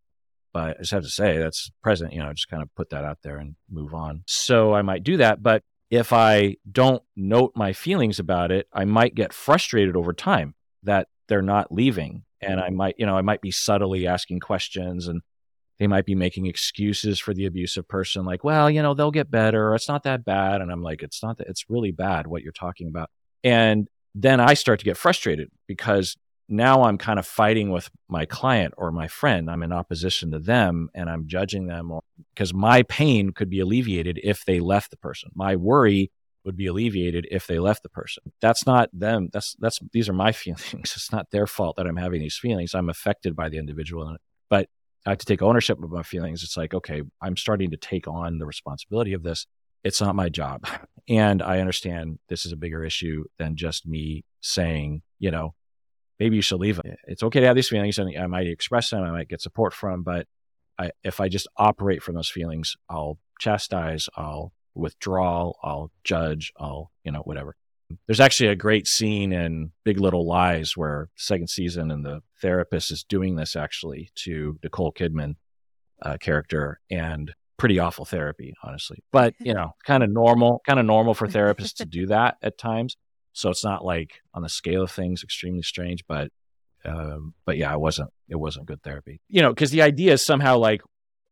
But I just have to say that's present, you know, just kind of put that out there and move on. So I might do that. But if I don't note my feelings about it, I might get frustrated over time that they're not leaving. And I mm-hmm. might, you know, I might be subtly asking questions and they might be making excuses for the abusive person, like, well, you know, they'll get better. It's not that bad. And I'm like, it's not that, it's really bad what you're talking about. And then I start to get frustrated because now I'm kind of fighting with my client or my friend. I'm in opposition to them and I'm judging them because my pain could be alleviated if they left the person. My worry would be alleviated if they left the person. That's not them. That's that's these are my feelings. It's not their fault that I'm having these feelings. I'm affected by the individual. But I have to take ownership of my feelings. It's like, okay, I'm starting to take on the responsibility of this. It's not my job. And I understand this is a bigger issue than just me saying, you know, maybe you should leave. It's okay to have these feelings and I might express them, I might get support from, but I, if I just operate from those feelings, I'll chastise, I'll withdraw, I'll judge, I'll, you know, whatever. There's actually a great scene in Big Little Lies where second season and the therapist is doing this actually to Nicole Kidman uh, character and pretty awful therapy, honestly. But you know, kind of normal, kind of normal for therapists to do that at times. So it's not like on the scale of things extremely strange, but um, but yeah, it wasn't it wasn't good therapy. You know, because the idea is somehow like,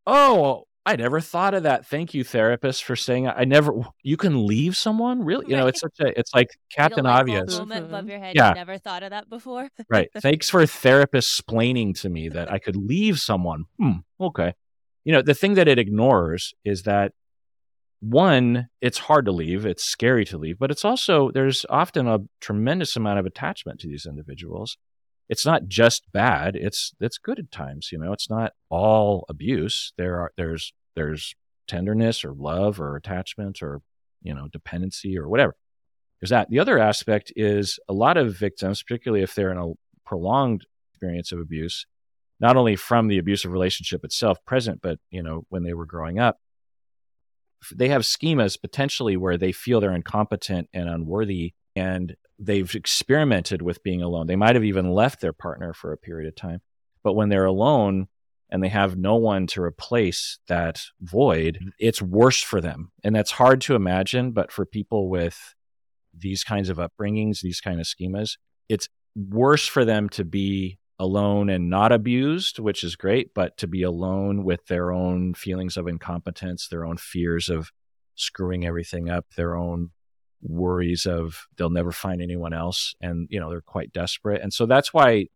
oh, I never thought of that. Thank you, therapist, for saying I never. You can leave someone, really. You know, it's such a. It's like Captain Obvious. Moment above your head. Yeah. You never thought of that before. right. Thanks for therapist splaining to me that I could leave someone. Hmm. Okay. You know, the thing that it ignores is that one, it's hard to leave. It's scary to leave, but it's also there's often a tremendous amount of attachment to these individuals it's not just bad. It's it's good at times. You know, it's not all abuse. There are there's there's tenderness or love or attachment or you know dependency or whatever. There's that. The other aspect is a lot of victims, particularly if they're in a prolonged experience of abuse, not only from the abusive relationship itself present, but you know when they were growing up, they have schemas potentially where they feel they're incompetent and unworthy and they've experimented with being alone. They might have even left their partner for a period of time. But when they're alone and they have no one to replace that void, mm-hmm. it's worse for them. And that's hard to imagine. But for people with these kinds of upbringings, these kind of schemas, it's worse for them to be alone and not abused, which is great, but to be alone with their own feelings of incompetence, their own fears of screwing everything up, their own worries of they'll never find anyone else and you know they're quite desperate. And so that's why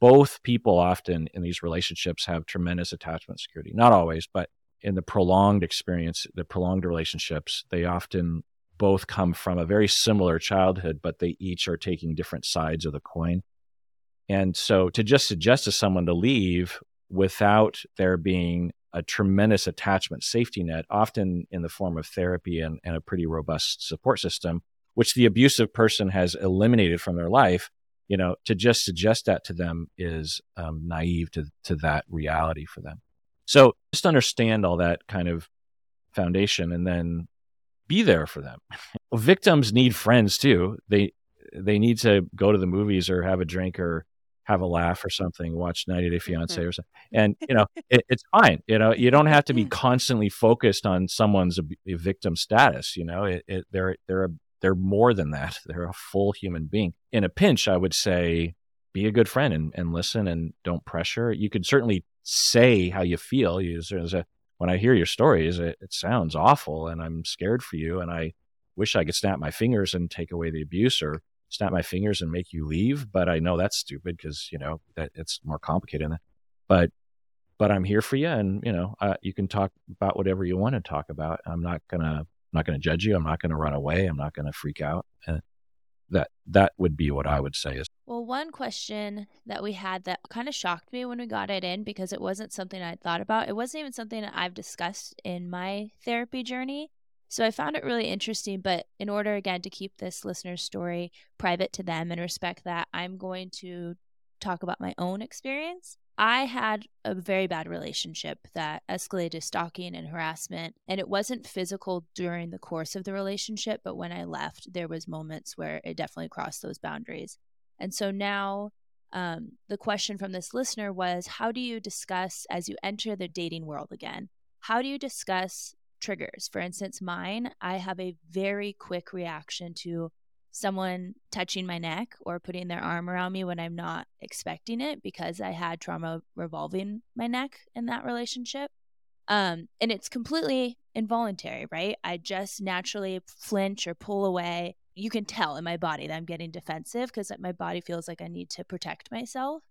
both people often in these relationships have tremendous attachment security. Not always but in the prolonged experience the prolonged relationships they often both come from a very similar childhood but they each are taking different sides of the coin. And so to just suggest to someone to leave without there being a tremendous attachment safety net, often in the form of therapy and, and a pretty robust support system, which the abusive person has eliminated from their life. You know, to just suggest that to them is um, naive to, to that reality for them. So just understand all that kind of foundation and then be there for them. Victims need friends too. They they need to go to the movies or have a drink or have a laugh or something, watch 90 Day Fiance mm-hmm. or something. And, you know, it, it's fine. You know, you don't have to be constantly focused on someone's victim status. You know, it, it, they're, they're, a, they're more than that. They're a full human being. In a pinch, I would say be a good friend and, and listen and don't pressure. You could certainly say how you feel. You, a, when I hear your stories, it, it sounds awful and I'm scared for you. And I wish I could snap my fingers and take away the abuse or snap my fingers and make you leave. But I know that's stupid because you know that it's more complicated than that. But but I'm here for you, and you know uh, you can talk about whatever you want to talk about. I'm not gonna I'm not gonna judge you. I'm not gonna run away. I'm not gonna freak out. And that that would be what I would say is well, one question that we had that kind of shocked me when we got it in because it wasn't something I'd thought about. It wasn't even something that I've discussed in my therapy journey. So I found it really interesting. But in order, again, to keep this listener's story private to them and respect that, I'm going to talk about my own experience. I had a very bad relationship that escalated to stalking and harassment. And it wasn't physical during the course of the relationship, but when I left, there was moments where it definitely crossed those boundaries. And so now um, the question from this listener was how do you discuss as you enter the dating world again? How do you discuss triggers? For instance, mine, I have a very quick reaction to someone touching my neck or putting their arm around me when I'm not expecting it because I had trauma revolving my neck in that relationship. Um, and it's completely involuntary, right? I just naturally flinch or pull away you can tell in my body that I'm getting defensive because my body feels like I need to protect myself.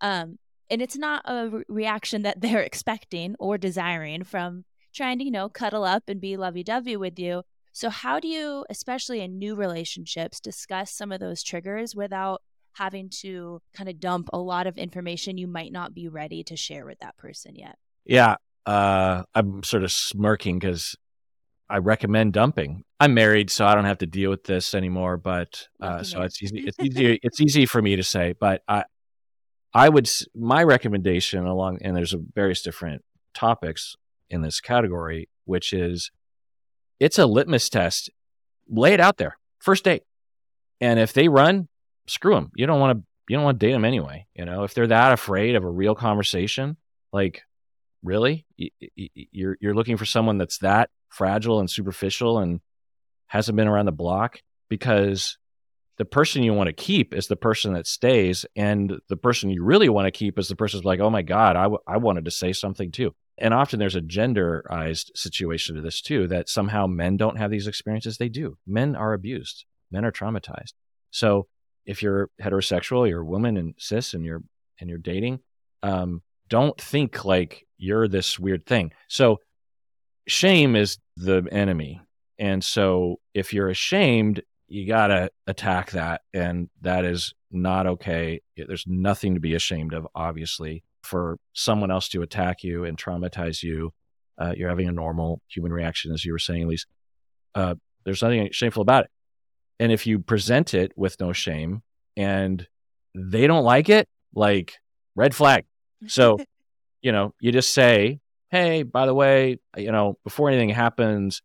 Um, and it's not a re- reaction that they're expecting or desiring from trying to, you know, cuddle up and be lovey dovey with you. So, how do you, especially in new relationships, discuss some of those triggers without having to kind of dump a lot of information you might not be ready to share with that person yet? Yeah. Uh, I'm sort of smirking because I recommend dumping. I'm married, so I don't have to deal with this anymore. But uh, so it's easy. It's easy. it's easy for me to say. But I, I would. My recommendation along, and there's various different topics in this category, which is, it's a litmus test. Lay it out there, first date, and if they run, screw them. You don't want to. You don't want to date them anyway. You know, if they're that afraid of a real conversation, like really, you're you're looking for someone that's that fragile and superficial and hasn't been around the block because the person you want to keep is the person that stays and the person you really want to keep is the person who's like oh my god I, w- I wanted to say something too and often there's a genderized situation to this too that somehow men don't have these experiences they do men are abused men are traumatized so if you're heterosexual you're a woman and cis and you're and you're dating um, don't think like you're this weird thing so shame is the enemy. And so if you're ashamed, you got to attack that. And that is not okay. There's nothing to be ashamed of, obviously, for someone else to attack you and traumatize you. Uh, you're having a normal human reaction, as you were saying, Elyse. Uh, there's nothing shameful about it. And if you present it with no shame and they don't like it, like red flag. So, you know, you just say, hey, by the way, you know, before anything happens,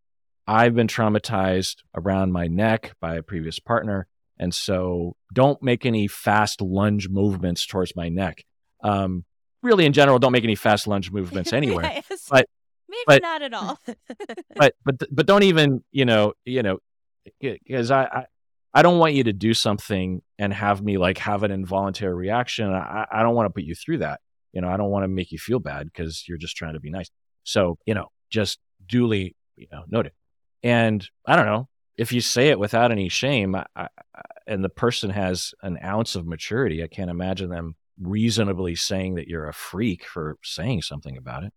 I've been traumatized around my neck by a previous partner. And so don't make any fast lunge movements towards my neck. Um, really, in general, don't make any fast lunge movements anywhere. yes. But maybe but, not at all. but but but don't even you know you know because I, I I don't want you to do something and have me like have an involuntary reaction. I, I don't want to put you through that. You know, I don't want to make you feel bad because you're just trying to be nice. So, you know, just duly, you know, noted. And I don't know if you say it without any shame I, I, and the person has an ounce of maturity, I can't imagine them reasonably saying that you're a freak for saying something about it.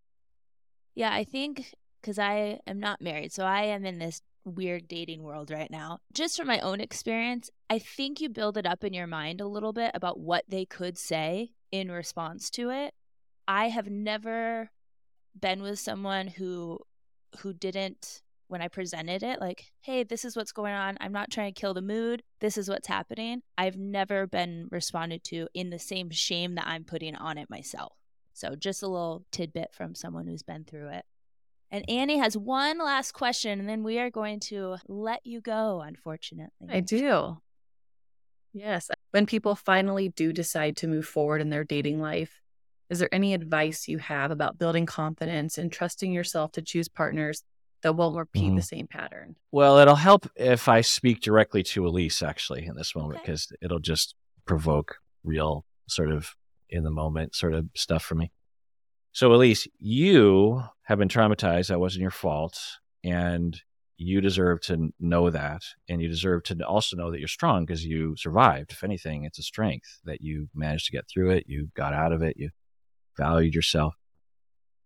Yeah, I think because I am not married, so I am in this weird dating world right now. Just from my own experience, I think you build it up in your mind a little bit about what they could say in response to it. I have never been with someone who who didn't when I presented it like, "Hey, this is what's going on. I'm not trying to kill the mood. This is what's happening." I've never been responded to in the same shame that I'm putting on it myself. So, just a little tidbit from someone who's been through it. And Annie has one last question, and then we are going to let you go, unfortunately. I do. Yes. When people finally do decide to move forward in their dating life, is there any advice you have about building confidence and trusting yourself to choose partners that won't repeat mm-hmm. the same pattern? Well, it'll help if I speak directly to Elyse actually in this moment because okay. it'll just provoke real sort of in the moment sort of stuff for me. So, Elyse, you have been traumatized. That wasn't your fault. And you deserve to know that and you deserve to also know that you're strong because you survived if anything it's a strength that you managed to get through it you got out of it you valued yourself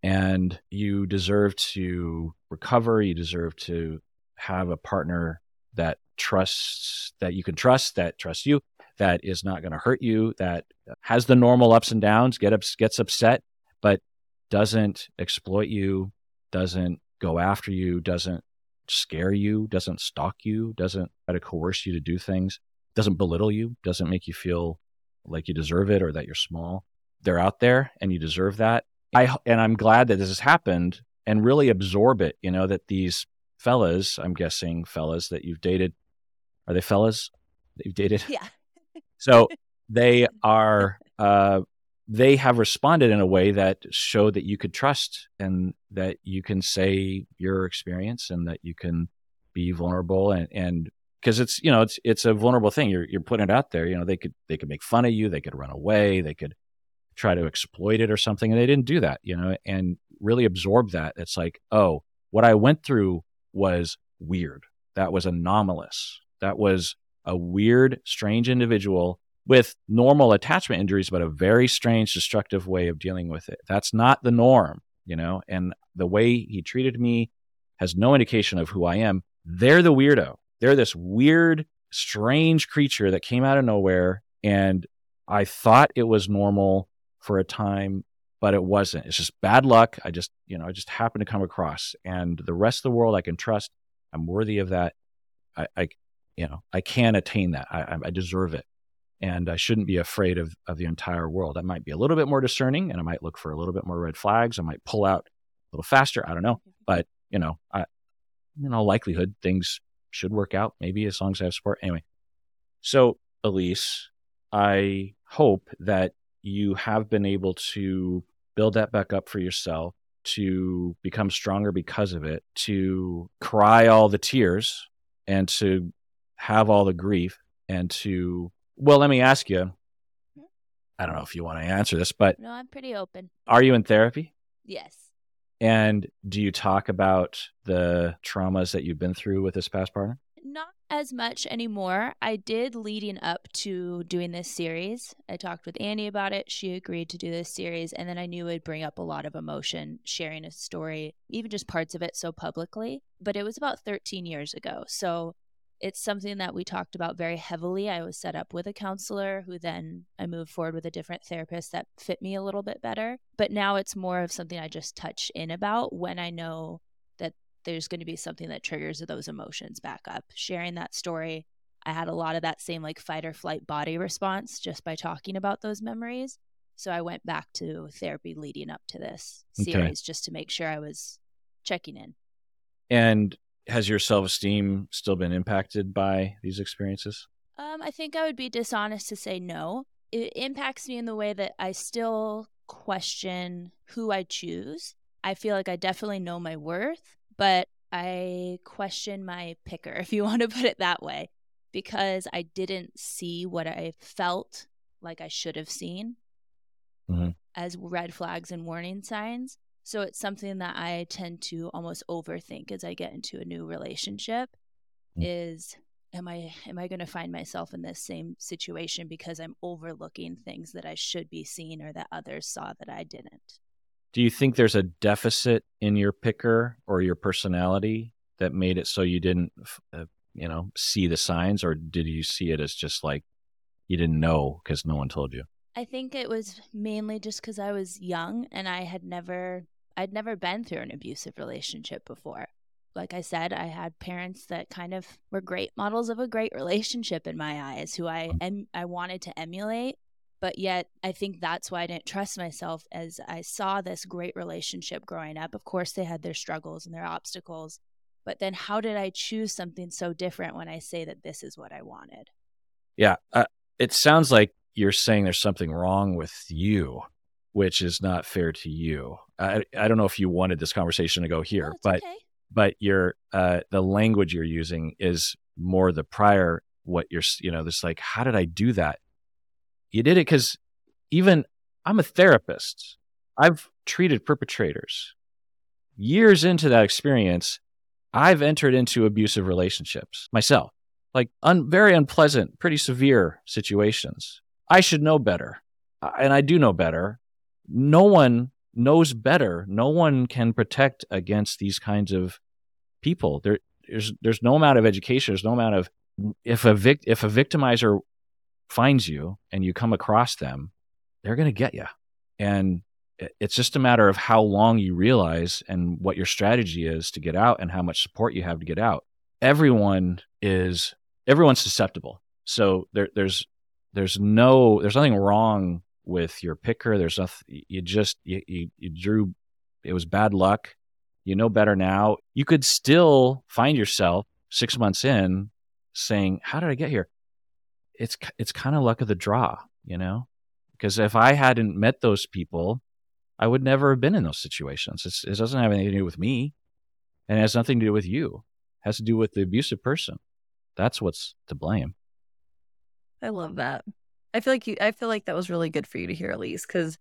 and you deserve to recover you deserve to have a partner that trusts that you can trust, that trusts you, that is not going to hurt you, that has the normal ups and downs, get ups, gets upset, but doesn't exploit you, doesn't go after you, doesn't scare you, doesn't stalk you, doesn't try to coerce you to do things, doesn't belittle you, doesn't make you feel like you deserve it or that you're small. They're out there and you deserve that. I and I'm glad that this has happened and really absorb it, you know, that these fellas, I'm guessing fellas that you've dated, are they fellas that you've dated? Yeah. so they are uh they have responded in a way that show that you could trust and that you can say your experience and that you can be vulnerable and and because it's you know it's it's a vulnerable thing you're you're putting it out there you know they could they could make fun of you they could run away they could try to exploit it or something and they didn't do that you know and really absorb that it's like oh what i went through was weird that was anomalous that was a weird strange individual with normal attachment injuries, but a very strange, destructive way of dealing with it. That's not the norm, you know, and the way he treated me has no indication of who I am. They're the weirdo. They're this weird, strange creature that came out of nowhere. And I thought it was normal for a time, but it wasn't. It's just bad luck. I just, you know, I just happened to come across. And the rest of the world I can trust. I'm worthy of that. I, I you know, I can attain that. I, I deserve it and I shouldn't be afraid of, of the entire world. I might be a little bit more discerning and I might look for a little bit more red flags. I might pull out a little faster. I don't know. But, you know, I, in all likelihood, things should work out maybe as long as I have support. Anyway, so Elyse, I hope that you have been able to build that back up for yourself, to become stronger because of it, to cry all the tears and to have all the grief and to well, let me ask you. I don't know if you want to answer this, but no, I'm pretty open. Are you in therapy? Yes. And do you talk about the traumas that you've been through with this past partner? Not as much anymore. I did leading up to doing this series. I talked with Annie about it. She agreed to do this series. And then I knew it would bring up a lot of emotion sharing a story, even just parts of it so publicly. But it was about 13 years ago. So it's something that we talked about very heavily. I was set up with a counselor who then I moved forward with a different therapist that fit me a little bit better. But now it's more of something I just touch in about when I know that there's going to be something that triggers those emotions back up. Sharing that story, I had a lot of that same like fight or flight body response just by talking about those memories. So I went back to therapy leading up to this series okay. just to make sure I was checking in. And has your self esteem still been impacted by these experiences? Um, I think I would be dishonest to say no. It impacts me in the way that I still question who I choose. I feel like I definitely know my worth, but I question my picker, if you want to put it that way, because I didn't see what I felt like I should have seen mm-hmm. as red flags and warning signs. So it's something that I tend to almost overthink as I get into a new relationship mm. is am I am I going to find myself in this same situation because I'm overlooking things that I should be seeing or that others saw that I didn't. Do you think there's a deficit in your picker or your personality that made it so you didn't uh, you know see the signs or did you see it as just like you didn't know because no one told you? I think it was mainly just because I was young and I had never I'd never been through an abusive relationship before. Like I said, I had parents that kind of were great models of a great relationship in my eyes, who I em- I wanted to emulate. But yet, I think that's why I didn't trust myself as I saw this great relationship growing up. Of course, they had their struggles and their obstacles. But then, how did I choose something so different when I say that this is what I wanted? Yeah. Uh, it sounds like you're saying there's something wrong with you which is not fair to you. I, I don't know if you wanted this conversation to go here, oh, but okay. but your uh, the language you're using is more the prior what you're you know this like how did I do that? You did it because even I'm a therapist. I've treated perpetrators. Years into that experience, I've entered into abusive relationships myself, like un- very unpleasant, pretty severe situations. I should know better. And I do know better no one knows better. No one can protect against these kinds of people. There, there's there's no amount of education, there's no amount of if a vic, if a victimizer finds you and you come across them, they're going to get you. And it's just a matter of how long you realize and what your strategy is to get out and how much support you have to get out. Everyone is everyone's susceptible. So there, there's there's no there's nothing wrong with your picker. There's nothing you just you, you, you drew it was bad luck. You know better now. You could still find yourself six months in saying, "How did I get here?" It's it's kind of luck of the draw, you know. Because if I hadn't met those people, I would never have been in those situations. It's, it doesn't have anything to do with me, and it has nothing to do with you. It has to do with the abusive person. That's what's to blame. I love that. I feel like you. I feel like that was really good for you to hear, at least, because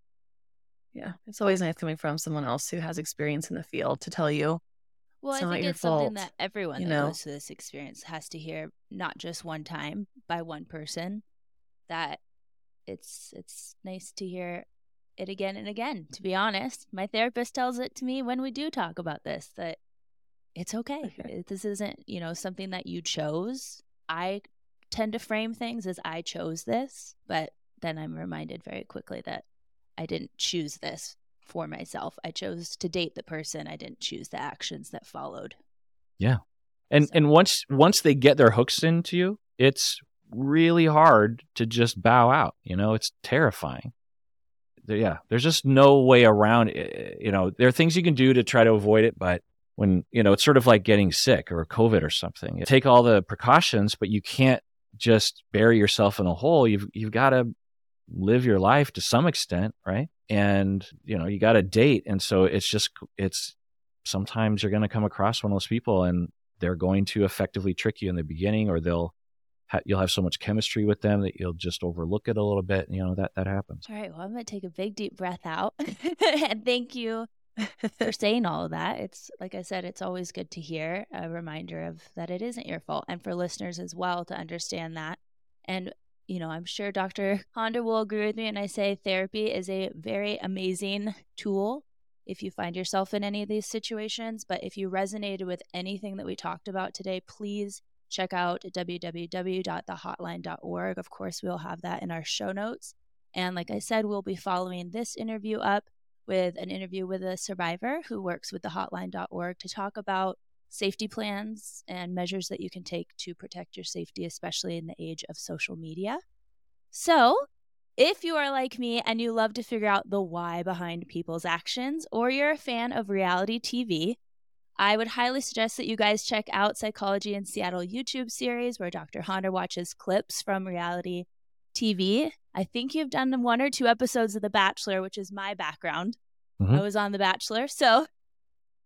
yeah, it's always nice coming from someone else who has experience in the field to tell you. Well, it's I think it's fault, something that everyone you that know? goes through this experience has to hear, not just one time by one person. That it's it's nice to hear it again and again. To be honest, my therapist tells it to me when we do talk about this that it's okay. Okay. This isn't you know something that you chose. I tend to frame things as I chose this, but then I'm reminded very quickly that I didn't choose this for myself. I chose to date the person. I didn't choose the actions that followed. Yeah. And So- and once once they get their hooks into you, it's really hard to just bow out. You know, it's terrifying. Yeah, there's just no way around it. You know, there are things you can do to try to avoid it, but when you know, it's sort of like getting sick or COVID or something. You take all the precautions, but you can't just bury yourself in a hole. You've you've got to live your life to some extent, right? And you know, you got to date, and so it's just it's sometimes you're going to come across one of those people and they're going to effectively trick you in the beginning or they'll ha- you'll have so much chemistry with them that you'll just overlook it a little bit you know that that happens All right. Well, I'm going to take a big, deep breath out. and thank you for saying all of that. It's like I said, it's always good to hear a reminder of that it isn't your fault, and for listeners as well to understand that. And you know, I'm sure Dr. Honda will agree with me, and I say therapy is a very amazing tool if you find yourself in any of these situations. But if you resonated with anything that we talked about today, please check out www.thehotline.org. Of course, we'll have that in our show notes. And like I said, we'll be following this interview up with an interview with a survivor who works with the hotline.org to talk about safety plans and measures that you can take to protect your safety, especially in the age of social media. So, if you are like me and you love to figure out the why behind people's actions, or you're a fan of reality TV, I would highly suggest that you guys check out Psychology in Seattle YouTube series where Dr. Honda watches clips from reality TV. I think you've done one or two episodes of The Bachelor, which is my background. Mhm. I was on The Bachelor, so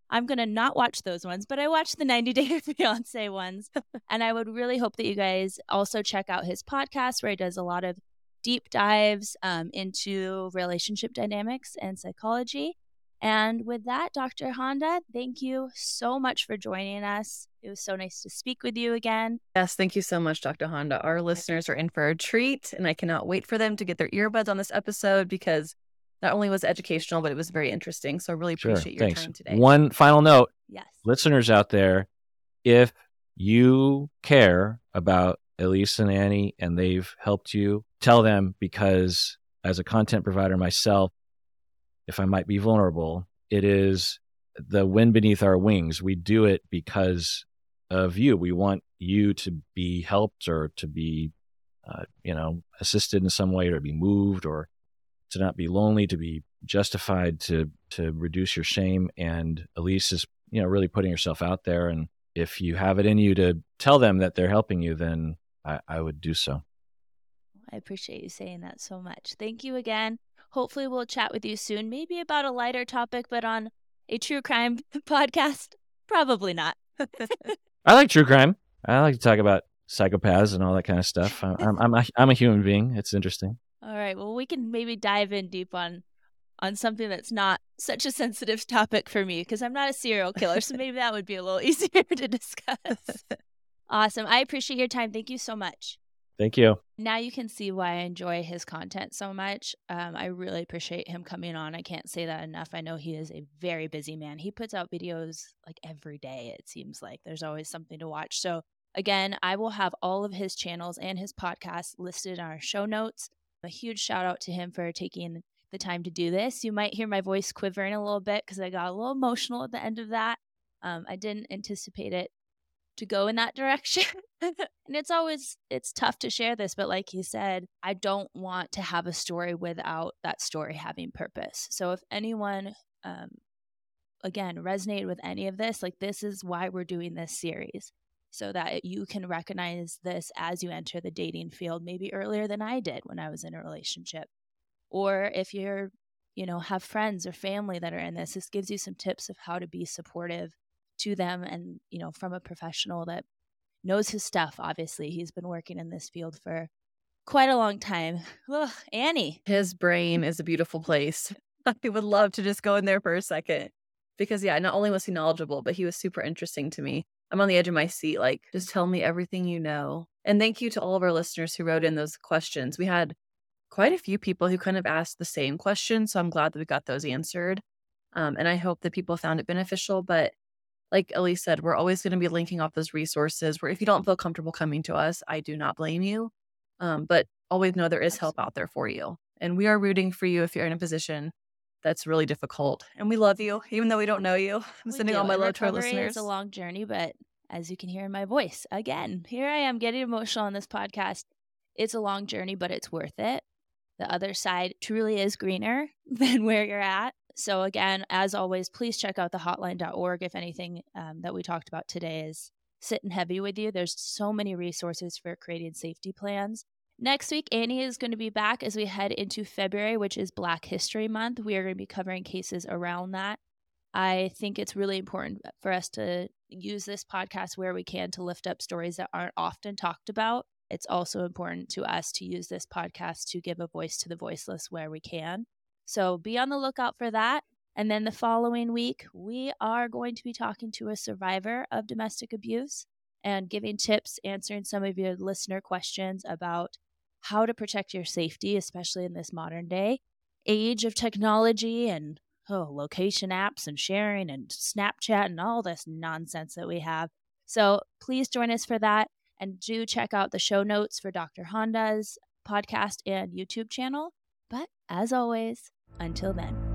I'm going to not watch those ones, but I watched the 90 Day Fiance ones. and I would really hope that you guys also check out his podcast where he does a lot of deep dives um, into relationship dynamics and psychology. And with that, Dr. Honda, thank you so much for joining us. It was so nice to speak with you again. Yes, thank you so much, Dr. Honda. Our listeners are in for a treat, and I cannot wait for them to get their earbuds on this episode because not only was educational, but it was very interesting. So I really sure appreciate your thanks time today. one final note Yes. listeners out there if you care about Elyse and annie and they've helped you tell them because as a content provider myself if i might be vulnerable it is the wind beneath our wings we do it because of you we want you to be helped or to be uh, you know assisted in some way or to be moved or to not be lonely to be justified to to reduce your shame and Elyse is you know really putting herself out there and if you have it in you to tell them that they're helping you then i, I would do so I appreciate you saying that so much. Thank you again. Hopefully, we'll chat with you soon, maybe about a lighter topic, but on a true crime podcast. Probably not. i like true crime i like to talk about psychopaths and all that kind of stuff i'm i'm, I'm, a, I'm a human being it's interesting All right. Well, we can maybe dive in deep on on something that's not such a sensitive topic for me because I'm not a serial killer, so maybe that would be a little easier to discuss. Awesome. I appreciate your time. Thank you so much. Thank you. Now you can see why I enjoy his content so much. Um, I really appreciate him coming on. I can't say that enough. I know he is a very busy man. He puts out videos like every day, it seems like. There's always something to watch. So, again, I will have all of his channels and his podcasts listed in our show notes. A huge shout out to him for taking the time to do this. You might hear my voice quivering a little bit because I got a little emotional at the end of that. Um, I didn't anticipate it to go in that direction. and it's always it's tough to share this, but like you said, I don't want to have a story without that story having purpose. So if anyone um again resonated with any of this, like this is why we're doing this series. So that you can recognize this as you enter the dating field, maybe earlier than I did when I was in a relationship. Or if you're, you know, have friends or family that are in this, this gives you some tips of how to be supportive to them and you know from a professional that knows his stuff obviously. He's been working in this field for quite a long time. Ugh, annie. His brain is a beautiful place. I would love to just go in there for a second because yeah not only was he knowledgeable but he was super interesting to me i'm on the edge of my seat like just tell me everything you know and thank you to all of our listeners who wrote in those questions we had quite a few people who kind of asked the same question so i'm glad that we got those answered um, and i hope that people found it beneficial but like Elyse said, we're always going to be linking off those resources where if you don't feel comfortable coming to us, I do not blame you. Um, but always know there is help out there for you. And we are rooting for you if you're in a position that's really difficult. And we love you, even though we don't know you. I'm We sending do. all my And love to our listeners. It's a long journey, but as you can hear in my voice, again, here I am getting emotional on this podcast. It's a long journey, but it's worth it. The other side truly is greener than where you're at. So, again, as always, please check out the hotline.org if anything um, that we talked about today is sitting heavy with you. There's so many resources for creating safety plans. Next week, Annie is going to be back as we head into February, which is Black History Month. We are going to be covering cases around that. I think it's really important for us to use this podcast where we can to lift up stories that aren't often talked about. It's also important to us to use this podcast to give a voice to the voiceless where we can. So be on the lookout for that. And then the following week, we are going to be talking to a survivor of domestic abuse and giving tips, answering some of your listener questions about how to protect your safety, especially in this modern day age of technology and oh, location apps and sharing and Snapchat and all this nonsense that we have. So please join us for that. And do check out the show notes for Dr. Honda's podcast and YouTube channel. But as always, until then.